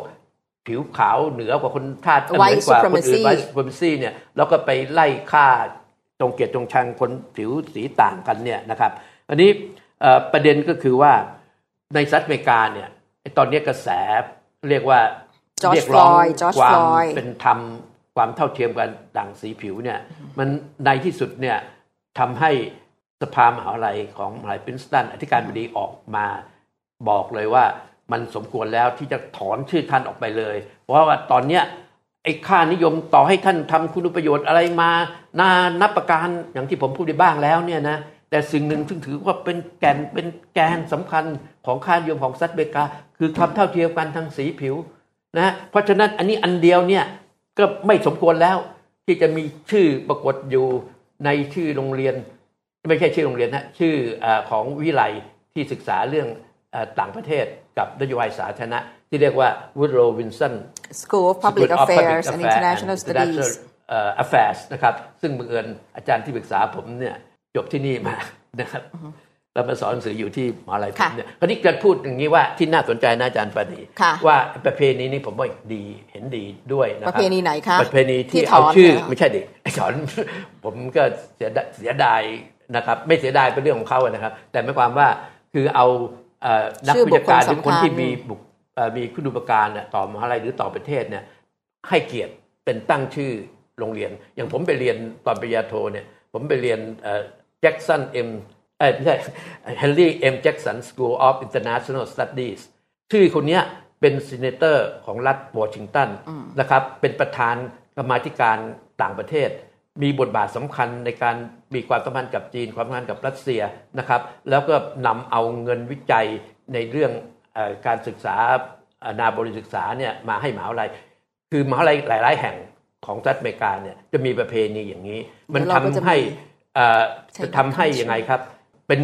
ผิวขาวเหนือกว่าคนชาติเหนื White อกว่าคนอื่น supremacy ไวท์ซูเปอร์มซีเนี่ยแล้วก็ไปไล่ฆ่าจงเกลียดจงชังคนผิวสีต่างกันเนี่ยนะครับ อันนี้เอ่อประเด็นก็คือว่าในสหรัฐอเมริกาเนี่ยไอ้ตอนนี้กระแสเรียกว่า George เรียกร้อง Floyd George ความ Floyd เป็นธรรมความเท่าเทียมกันด่างสีผิวเนี่ยมันในที่สุดเนี่ยทำให้ สภามหาวิทยาลัยของมหาวิทยาลัยปรินสตันอธิการบดีออกมาบอกเลยว่ามันสมควรแล้วที่จะถอนชื่อท่านออกไปเลย เพราะว่าตอนเนี้ยไอ้ค่านิยมต่อให้ท่านทำคุณประโยชน์อะไรมานานับประการอย่างที่ผมพูดไปบ้างแล้วเนี่ยนะแต่สิ่งหนึ่งซึ่งถือว่าเป็นแกนเป็นแกนสำคัญของค่านิยมของสหรัฐอเมริกา คือความเท่าเทียมกันทางสีผิวนะเพราะฉะนั้นอันนี้อันเดียวเนี่ยก็ไม่สมควรแล้วที่จะมีชื่อปรากฏอยู่ในชื่อโรงเรียน ไม่ใช่ชื่อโรงเรียนนะชื่อเออของวิไลที่ศึกษาเรื่องเออต่างประเทศกับนโยบายสาธารณะที่เรียกว่า Woodrow Wilson School of Public School of Affairs and Affairs International and Studies International เอ่อ Affairs นะครับ ซึ่งบังเอิญอาจารย์ที่ปรึกษาผมเนี่ยจบที่นี่มานะครับแล้วมาสอนหนังสืออยู่ที่มหาลัยผมเนี่ยคราวนี้จะพูดอย่างนี้ว่าที่น่าสนใจนะอาจารย์ปานีค่ะว่าประเพณีนี้ผมว่าดีเห็นดีด้วยนะคปรับระเพณีไหนคะประเพณีที่ที่ถเอาอนชื่อเหรอไม่ใช่ดิไอ้ถอนผมก็เสียดายเสียดาย นะครับไม่เสียดายเป็นเรื่องของเขาอะนะครับ แต่หมายความว่าคือเอาเอ่อนักชื่อวิชาการหบุรืคอคลคนที่สำคัญมีบุคเอ่อมีคุณูปการเนี่ยต่อมหาลัยหรือต่อประเทศเนี่ยให้เกียรติเป็นตั้งชื่อโรงเรียน อย่างผมไปเรียนตอนปริญญาโทเนี่ยผมไปเรียน Jackson M. เอ้ยไม่ใช่ Henry M. Jackson School of International Studies ชื่อคนเนี้ยเป็น senator ของรัฐวอชิงตันนะครับเป็นประธานกรรมาธิการต่างประเทศ มีบทบาทสำคัญในการ มีความสัมพันธ์กับจีนความสัมพันธ์กับรัสเซียนะครับแล้วก็นำเอาเงินวิจัยในเรื่องเออการศึกษาเอ่อนาบริศึกษาเนี่ยมาให้มหาวิทยาลัย คือมหาวิทยาลัยหลาย ๆ แห่งของสหรัฐอเมริกาเนี่ยจะมีประเพณีอย่างนี้ มันเดี๋ยวเราก็ทำจะมีให้เอ่อใช้จะทำให้ยังไงครับ เป็น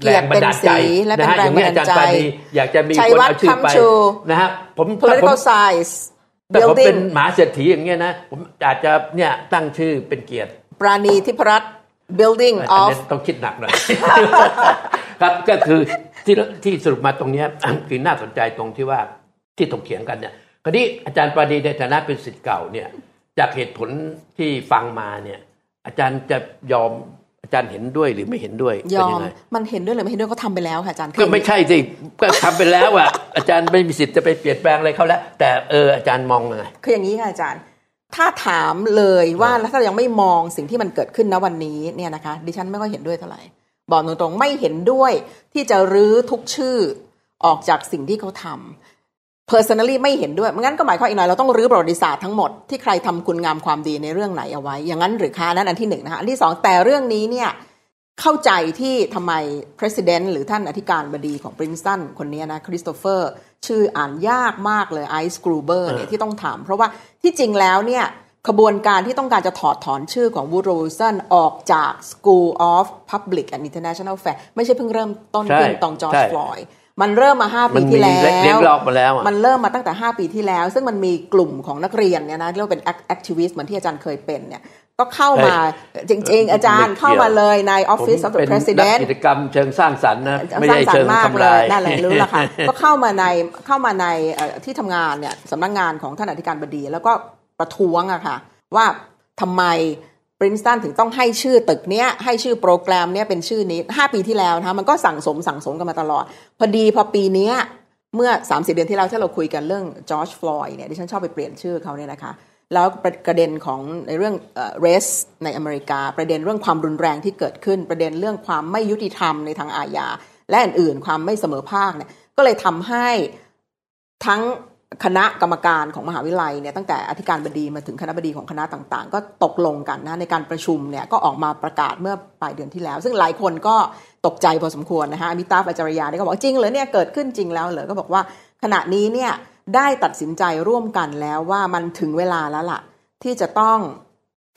เกีแรยรติงบันดาลใจเป็นสีและเป็นนะฮะแรงอย่างนี้อาจารย์บันดาลใจปานีอยากจะมีชัยคนวัฒน์เอาชื่อไปคำชูนะฮะผมถ้าผม political science แต่ผมเป็น building หมาเศรษฐีอย่างเงี้ยนะ ผมอาจจะเนี่ยตั้งชื่อเป็นเกียรติ ปราณีทิพรัตน์ building อัน of นี้ต้องคิดหนักหน่อย ครับก็คือที่ที่สรุปมาตรงเนี้ย คือน่าสนใจตรงที่ว่าที่ถกเถียงกันเนี่ยคราวนี้อาจารย์ปราณีในฐานะเป็นศิษย์เก่าเนี่ย จากเหตุผลที่ฟังมาเนี่ย อาจารย์จะยอมอาจารย์เห็นด้วยหรือไม่เห็นด้วยยเป็นอมยังไงมันเห็นด้วยหรือไม่เห็นด้วยเขาทำไปแล้วค่ะอาจารย์ก็ไม่ใช่สิก็ทำไปแล้วอะอาจารย์ไม่มีสิทธิ์จะไปเปลี่ยนแปลงอะไรเขาแล้ว แต่เอออาจารย์มองยังไง คืออย่างนี้ค่ะอาจารย์ ถ้าถามเลยว่าแล้วถ้าเรายังไม่มองสิ่งที่มันเกิดขึ้นณวันนี้เนี่ยนะคะดิฉันไม่ค่อยเห็นด้วยเท่าไหร่ บอกตรงๆไม่เห็นด้วยที่จะรื้อทุกชื่อออกจากสิ่งที่เขาทำ personally ไม่เห็นด้วยงั้นก็หมายความอีกหน่อยเราต้องรื้อประวัติศาสตร์ทั้งหมดที่ใครทำคุณงามความดีในเรื่องไหนเอาไว้ อย่างนั้นหรือคะนั่นอันที่หนึ่งนะคะอันที่สองแต่เรื่องนี้เนี่ย เข้าใจที่ทำไม president หรือท่านอธิการบดีของ Princeton คนนี้นะ Christopher ชื่ออ่านยากมากเลย Eisgruber เนี่ยที่ต้องถาม เพราะว่าที่จริงแล้วเนี่ยขบวนการที่ต้องการจะถอดถอนชื่อของ Woodrow Wilson ออกจาก School of Public and International Affairs ไม่ใช่เพิ่งเริ่มต้นขึ้นตอน George Floyd ใช่ใช่มันเริ่มมาห้ามัปีที่แล้วมันมีเลี้ยงลอกมาแล้วอะมันเริ่มมาตั้งแต่ 5 ปีที่แล้ว ซึ่งมันมีกลุ่มของนักเรียนเนี่ยนะที่เรียกว่าเป็น activist เหมือนที่อาจารย์เคยเป็นเนี่ย ก็เข้ามาจริง ๆ อาจารย์เข้ามาเลยใน Office ผม of the เป็นนัก President กิจกรรมเชิงสร้างสรรค์นะไม่สร้าใช่งสรรเชิงค์มากทำเลลายยนั่นแหละรู้ละค่ะก็เข้ามาในเข้ามาในเอ่อที่ทำงานเนี่ยสำนักงานของท่านอธิการบดี แล้วก็ประท้วงอะค่ะว่าทำไมปรินสตันถึงต้องให้ชื่อตึกเนี้ยให้ชื่อโปรแกรมเนี้ยเป็นชื่อนี้ 5 ปีที่แล้วนะคะมันก็สั่งสมสั่งสมกันมาตลอด พอดีพอปีเนี้ยเมื่อ 30 เดือนที่แล้วที่เราคุยกันเรื่องจอร์จฟลอยด์เนี่ยดิฉันชอบไปเปลี่ยนชื่อเขาเนี่ยนะคะ แล้วประเด็นของในเรื่องเรสในอเมริกา ประเด็นเรื่องความรุนแรงที่เกิดขึ้น ประเด็นเรื่องความไม่ยุติธรรมในทางอาญาและอื่นๆ ความไม่เสมอภาคเนี่ยก็เลยทำให้ทั้งคณะกรรมการของมหาวิทยาลัยเนี่ยตั้งแต่อธิการบดีมาถึงคณะบดีของคณะต่างๆ ก็ตกลงกันนะในการประชุมเนี่ยก็ออกมาประกาศเมื่อปลายเดือนที่แล้ว ซึ่งหลายคนก็ตกใจพอสมควรนะคะมิตาปัจจรยาเนี่ยก็บอกจริงเหรอเนี่ยเกิดขึ้นจริงแล้วเหรอก็บอกว่าขณะนี้เนี่ย ได้ตัดสินใจร่วมกันแล้วว่ามันถึงเวลาแล้วล่ะ ที่จะต้อง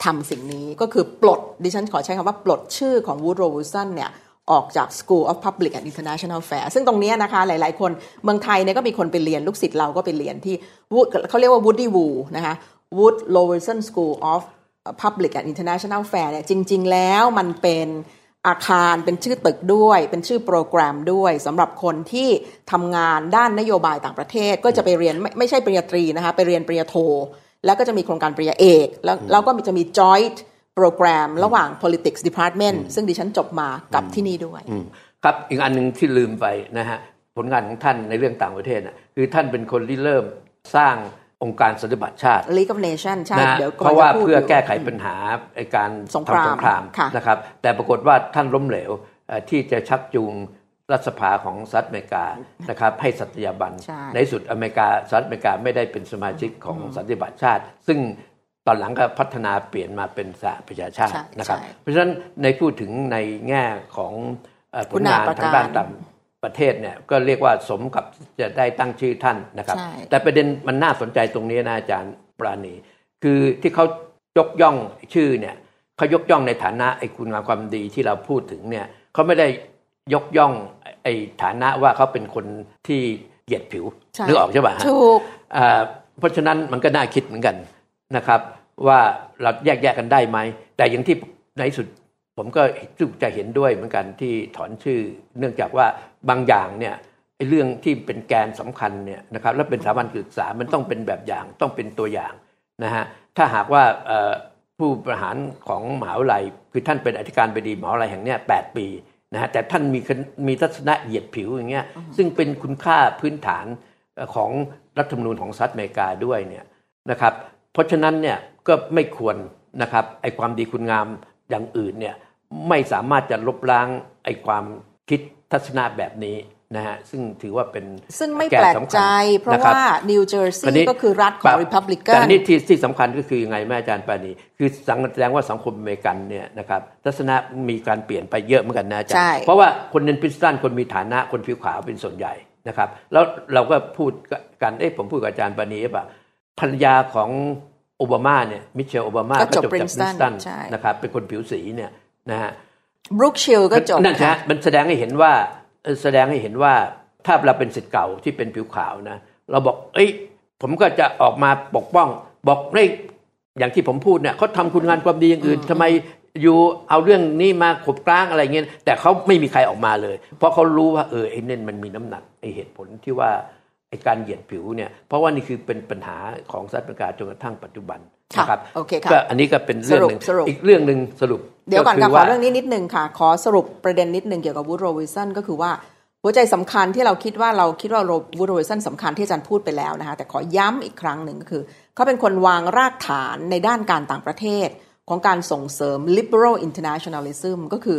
ทำสิ่งนี้ก็คือปลดดิฉันขอใช้คำว่าปลดชื่อของวูดโรวูสันเนี่ยออกจาก School of Public and International Affairs ซึ่งตรงนี้นะคะหลาย ๆ คนเมืองไทยเนี่ยก็มีคนไปเรียนลูกศิษย์เราก็ไปเรียนที่เขาเรียกว่า Woody Woo นะคะ Wood Lowerson School of Public and International Affairs เนี่ยจริง ๆ แล้วมันเป็น อาคารเป็นชื่อตึกด้วย เป็นชื่อโปรแกรมด้วยสำหรับคนที่ทำงานด้านนโยบายต่างประเทศ ก็จะไปเรียนไม่ไม่ใช่ปริญญาตรีนะคะไปเรียนปริญญาโท แล้วก็จะมีโครงการปริญญาเอก แล้วเราก็จะมี joint โปรแกรมระหว่าง politics department ซึ่งดิฉันจบมากับที่นี่ด้วยครับอีกอันหนึ่งที่ลืมไปนะฮะผลงานของท่านในเรื่องต่างประเทศนะคือท่านเป็นคนที่เริ่มสร้าง องค์การสันติบัติชาติ League of Nations ใช่นะเดี๋ยวเพราะว่าเพื่อแก้ไขปัญหาไอการสงครามทำสงครามค่ะนะครับ แต่ปรากฏว่าท่านล้มเหลวที่จะชักจูงรัฐสภาของสหรัฐอเมริกานะครับให้สัตยาบันในสุดอเมริกาสหรัฐอเมริกาไม่ได้เป็นสมาชิกของสันติบัติชาติ ซึ่งตอนหลังก็พัฒนาเปลี่ยนมาเป็นสหประชาชาตินะครับ เพราะฉะนั้นในพูดถึงในแง่ของผลงานทางด้านต่าง ประเทศเนี่ยก็เรียกว่าสมกับจะได้ตั้งชื่อท่านนะครับ แต่ประเด็นมันน่าสนใจตรงนี้นะอาจารย์ปราณี คือที่เขายกย่องชื่อเนี่ยเขายกย่องในฐานะไอ้คุณงามความดีที่เราพูดถึงเนี่ยเขาไม่ได้ยกย่องไอ้ฐานะว่าเขาเป็นคนที่เหยียดผิวนึกออกใช่ป่ะฮะถูกเพราะฉะนั้นมันก็น่าคิดเหมือนกันนะครับ ว่าเราแยกแยกกันได้ไหมแต่อย่างที่ในสุด ผมก็จะเห็นด้วยเหมือนกันที่ถอนชื่อ เนื่องจากว่าบางอย่างเนี่ยเรื่องที่เป็นแกนสำคัญเนี่ยนะครับแล้วเป็นสถาบันศึกษามันต้องเป็นแบบอย่างต้องเป็นตัวอย่างนะฮะถ้าหากว่าผู้บริหารของมหาวิทยาลัยคือท่านเป็นอธิการบดีมหาวิทยาลัยแห่งนี้แปีนะฮะแต่ท่านมีมีทัศนะเหยียดผิวอย่างเงี้ยซึ่งเป็นคุณค่าพื้นฐานของรัฐธรรมนูญของสหรัฐอเมริกาด้วยเนี่ยนะครับเพราะฉะนั้นเนี่ยก็ไม่ควรนะครับไอความดีคุณงามอย่างอื่นเนี่ย ไม่สามารถจะลบล้างไอความคิดทัศนะแบบนี้นะฮะซึ่งถือว่าเป็นซึ่งไม่แปลกใจ เพราะว่านิวเจอร์ซีย์ก็คือรัฐของริพับลิกันแต่นี่ที่ที่สำคัญก็คือยังไงแม่อาจารย์ปานีคือแสดงว่าสังคมอเมริกันเนี่ยนะครับทัศนะมีการเปลี่ยนไปเยอะเหมือนกันนะอาจารย์เพราะว่าคนเนนพิสตันคนมีฐานะคนผิวขาวเป็นส่วนใหญ่นะครับแล้วเราก็พูดกันเอ้ผมพูดกับอาจารย์ปานีป่ะภรรยาของโอบามาเนี่ยมิเชลโอบามาก็จบจากปรินสตันนะครับเป็นคนผิวสีเนี่ย นะฮะบรุกชิลก็จบนั่นฮะมันแสดงให้เห็นว่าแสดงให้เห็นว่าถ้าเราเป็นสิทธิ์เก่าที่เป็นผิวขาวนะ เราบอก เอ้ย ผมก็จะออกมาปกป้อง บอกเฮ้ยอย่างที่ผมพูดเนี่ยเขาทำคุณงานความดีอย่างอื่นทำไมอยู่เอาเรื่องนี้มาขบกลางอะไรเงี้ยแต่เขาไม่มีใครออกมาเลย เพราะเขารู้ว่าเออไอ้เนี่ยมันมีน้ำหนักไอ้เหตุผลที่ว่าไอ้การเหยียดผิวเนี่ยเพราะว่านี่คือเป็นปัญหาของสหรัฐอเมริกาจนกระทั่งปัจจุบัน นะครับโอเคค่ะก็อันนี้ก็เป็นเรื่องหนึ่งอีกเรื่องหนึ่งสรุป เดี๋ยวก่อนค่ะขอเรื่องนี้นิดนึงค่ะ ขอสรุปประเด็นนิดนึงเกี่ยวกับวูดโรวิสันก็คือว่าหัวใจสำคัญที่เราคิดว่าเราคิดว่าวูดโรวิสันสำคัญที่อาจารย์พูดไปแล้วนะคะแต่ขอย้ำอีกครั้งหนึ่งก็คือ เขาเป็นคนวางรากฐานในด้านการต่างประเทศ ของการส่งเสริม liberal internationalism ก็คือ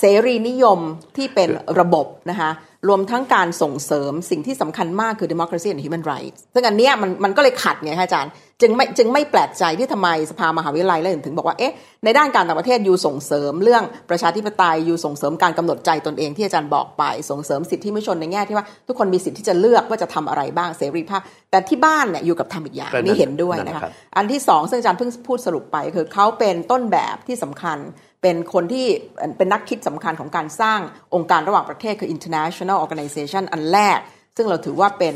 เสรีนิยมที่เป็นระบบนะคะรวมทั้งการส่งเสริมสิ่งที่สำคัญมากคือ democracy and human rights ซึ่งอันเนี้ยมันมันก็เลยขัดไงคะอาจารย์ จึงไม่จึงไม่แปลกใจที่ทำไมสภามหาวิทยาลัยแล้วถึงบอกว่าเอ๊ะในด้านการต่างประเทศยูส่งเสริมเรื่องประชาธิปไตยยูส่งเสริมการกำหนดใจตนเองที่อาจารย์บอกไป ส่งเสริมสิทธิมนุษยชนในแง่ที่ว่าทุกคนมีสิทธิที่จะเลือกว่าจะทำอะไรบ้างเสรีภาพ แต่ที่บ้านเนี่ยอยู่กับทำอีกอย่างนี่เห็นด้วยนะคะอันที่สองซึ่งอาจารย์เพิ่งพูดสรุปไปคือเขาเป็นต้นแบบที่สำคัญ เป็นคนที่เป็นนักคิดสำคัญของการสร้างองค์การระหว่างประเทศคือ international organization อันแรก ซึ่งเราถือว่าเป็น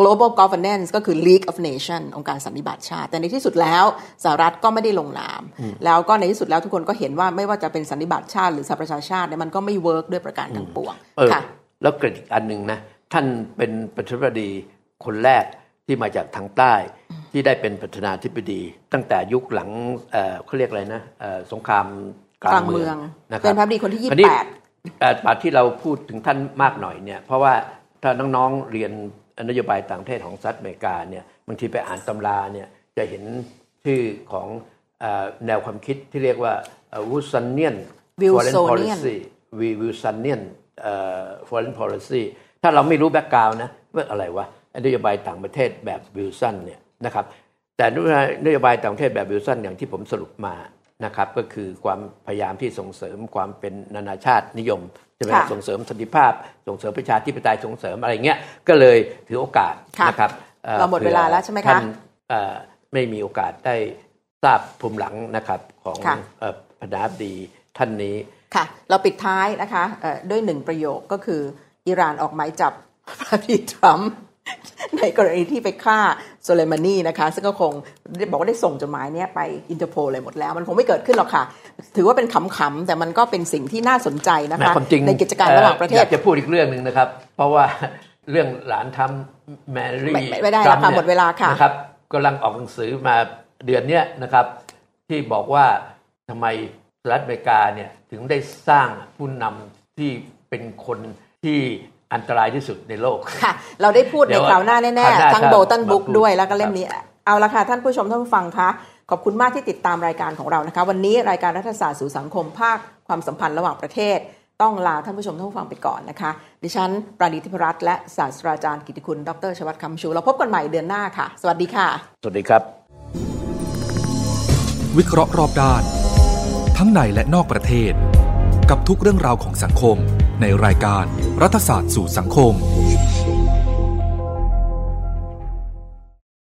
global governance ก็คือ League of Nations องค์การสันนิบาตชาติ แต่ในที่สุดแล้วสหรัฐก็ไม่ได้ลงนาม แล้วก็ในที่สุดแล้วทุกคนก็เห็นว่าไม่ว่าจะเป็นสันนิบาตชาติหรือสหประชาชาติเนี่ยมันก็ไม่เวิร์กด้วยประการทั้งปวงค่ะแล้วเกิดอีกอันหนึ่งนะ ท่านเป็นประธานาธิบดีคนแรกที่มาจากทางใต้ ที่ได้เป็นประธานาธิบดี ตั้งแต่ยุคหลังเอ่อเขาเรียกอะไรนะเอ่อสงคราม กลางเมืองนะครัเป็นประธานาธิบดีคนที่คราวนี้28เอ่อปาที่เราพูดถึงท่านมากหน่อยเนี่ยเพราะว่าถ้าน้องๆเรียนนโยบายต่างประเทศของสหรัฐอเมริกาเนี่ยบางทีไปอ่านตำราเนี่ยจะเห็นชื่อของเอ่อแนวความคิดที่เรียกว่า Wilsonian Wilsonian Wilsonian เอ่อ foreign policy ถ้าเราไม่รู้ background นะว่าอะไรวะนโยบายต่างประเทศแบบวิลสันเนี่ยนะครับแต่นโยบายต่างประเทศแบบวิลสันอย่างที่ผมสรุปมา นะครับก็คือความพยายามที่ส่งเสริมความเป็นนานาชาตินิยมใช่ไหมค่ะส่งเสริมสันติภาพ ส่งเสริมประชาธิปไตยส่งเสริมอะไรเงี้ยก็เลยถือโอกาสค่ะนะครับอ่อเราหมดเวลาแล้วใช่ไหมคะท่านเอ่อไม่มีโอกาสได้ทราบภูมิหลังนะครับของค่ะเอ่อประธานาธิบดีท่านนี้ค่ะ เราปิดท้ายนะคะเอ่อด้วยหนึ่งประโยคก็คืออิหร่านออกหมายจับพระบิดทรัมป์ ในกรณีที่ไปฆ่าโซเลมานีนะคะ ซึ่งก็คงได้บอกว่าได้ส่งจดหมายเนี้ยไปอินเตอร์โพลเลยหมดแล้ว มันคงไม่เกิดขึ้นหรอกค่ะ ถือว่าเป็นขำๆแต่มันก็เป็นสิ่งที่น่าสนใจนะแม้คะความจริงในกิจการระหว่างประเทอศยากจะพูดอีกเรื่องหนึ่งนะครับ เพราะว่าเรื่องหลานทำแมรี่ไม่ไม่ได้แล้วค่ะทรัป์นี่ยหมดเวลาค่ะนะครับกำลังออกหนังสือมาเดือนเนี้ยนะครับ ที่บอกว่าทำไมสหรัฐอเมริกาเนี่ยถึงได้สร้างผู้นำที่เป็นคนที่ อันตรายที่สุดในโลกค่ะ เราได้พูดเดี๋ในยวคราวหน้าแน่คราวหน้าๆทั้งครับโบตันบุ๊กมาพูดด้วยแล้วก็เล่มครับนี้เอาละค่ะท่านผู้ชมท่านผู้ฟังคะขอบคุณมากที่ติดตามรายการของเรานะคะ วันนี้รายการรัฐศาสตร์สู่สังคมภาคความสัมพันธ์ระหว่างประเทศ ต้องลาท่านผู้ชมท่านผู้ฟังไปก่อนนะคะ ดิฉันปราณีทิพรัตน์และศาสตราจารย์กิติคุณ ดรชวัตคำชู เราพบกันใหม่เดือนหน้าค่ะ สวัสดีค่ะ สวัสดีครับ วิเคราะห์รอบด้าน ทั้งในและนอกประเทศ กับทุกเรื่องราวของสังคม ในรายการรัฐศาสตร์สู่สังคม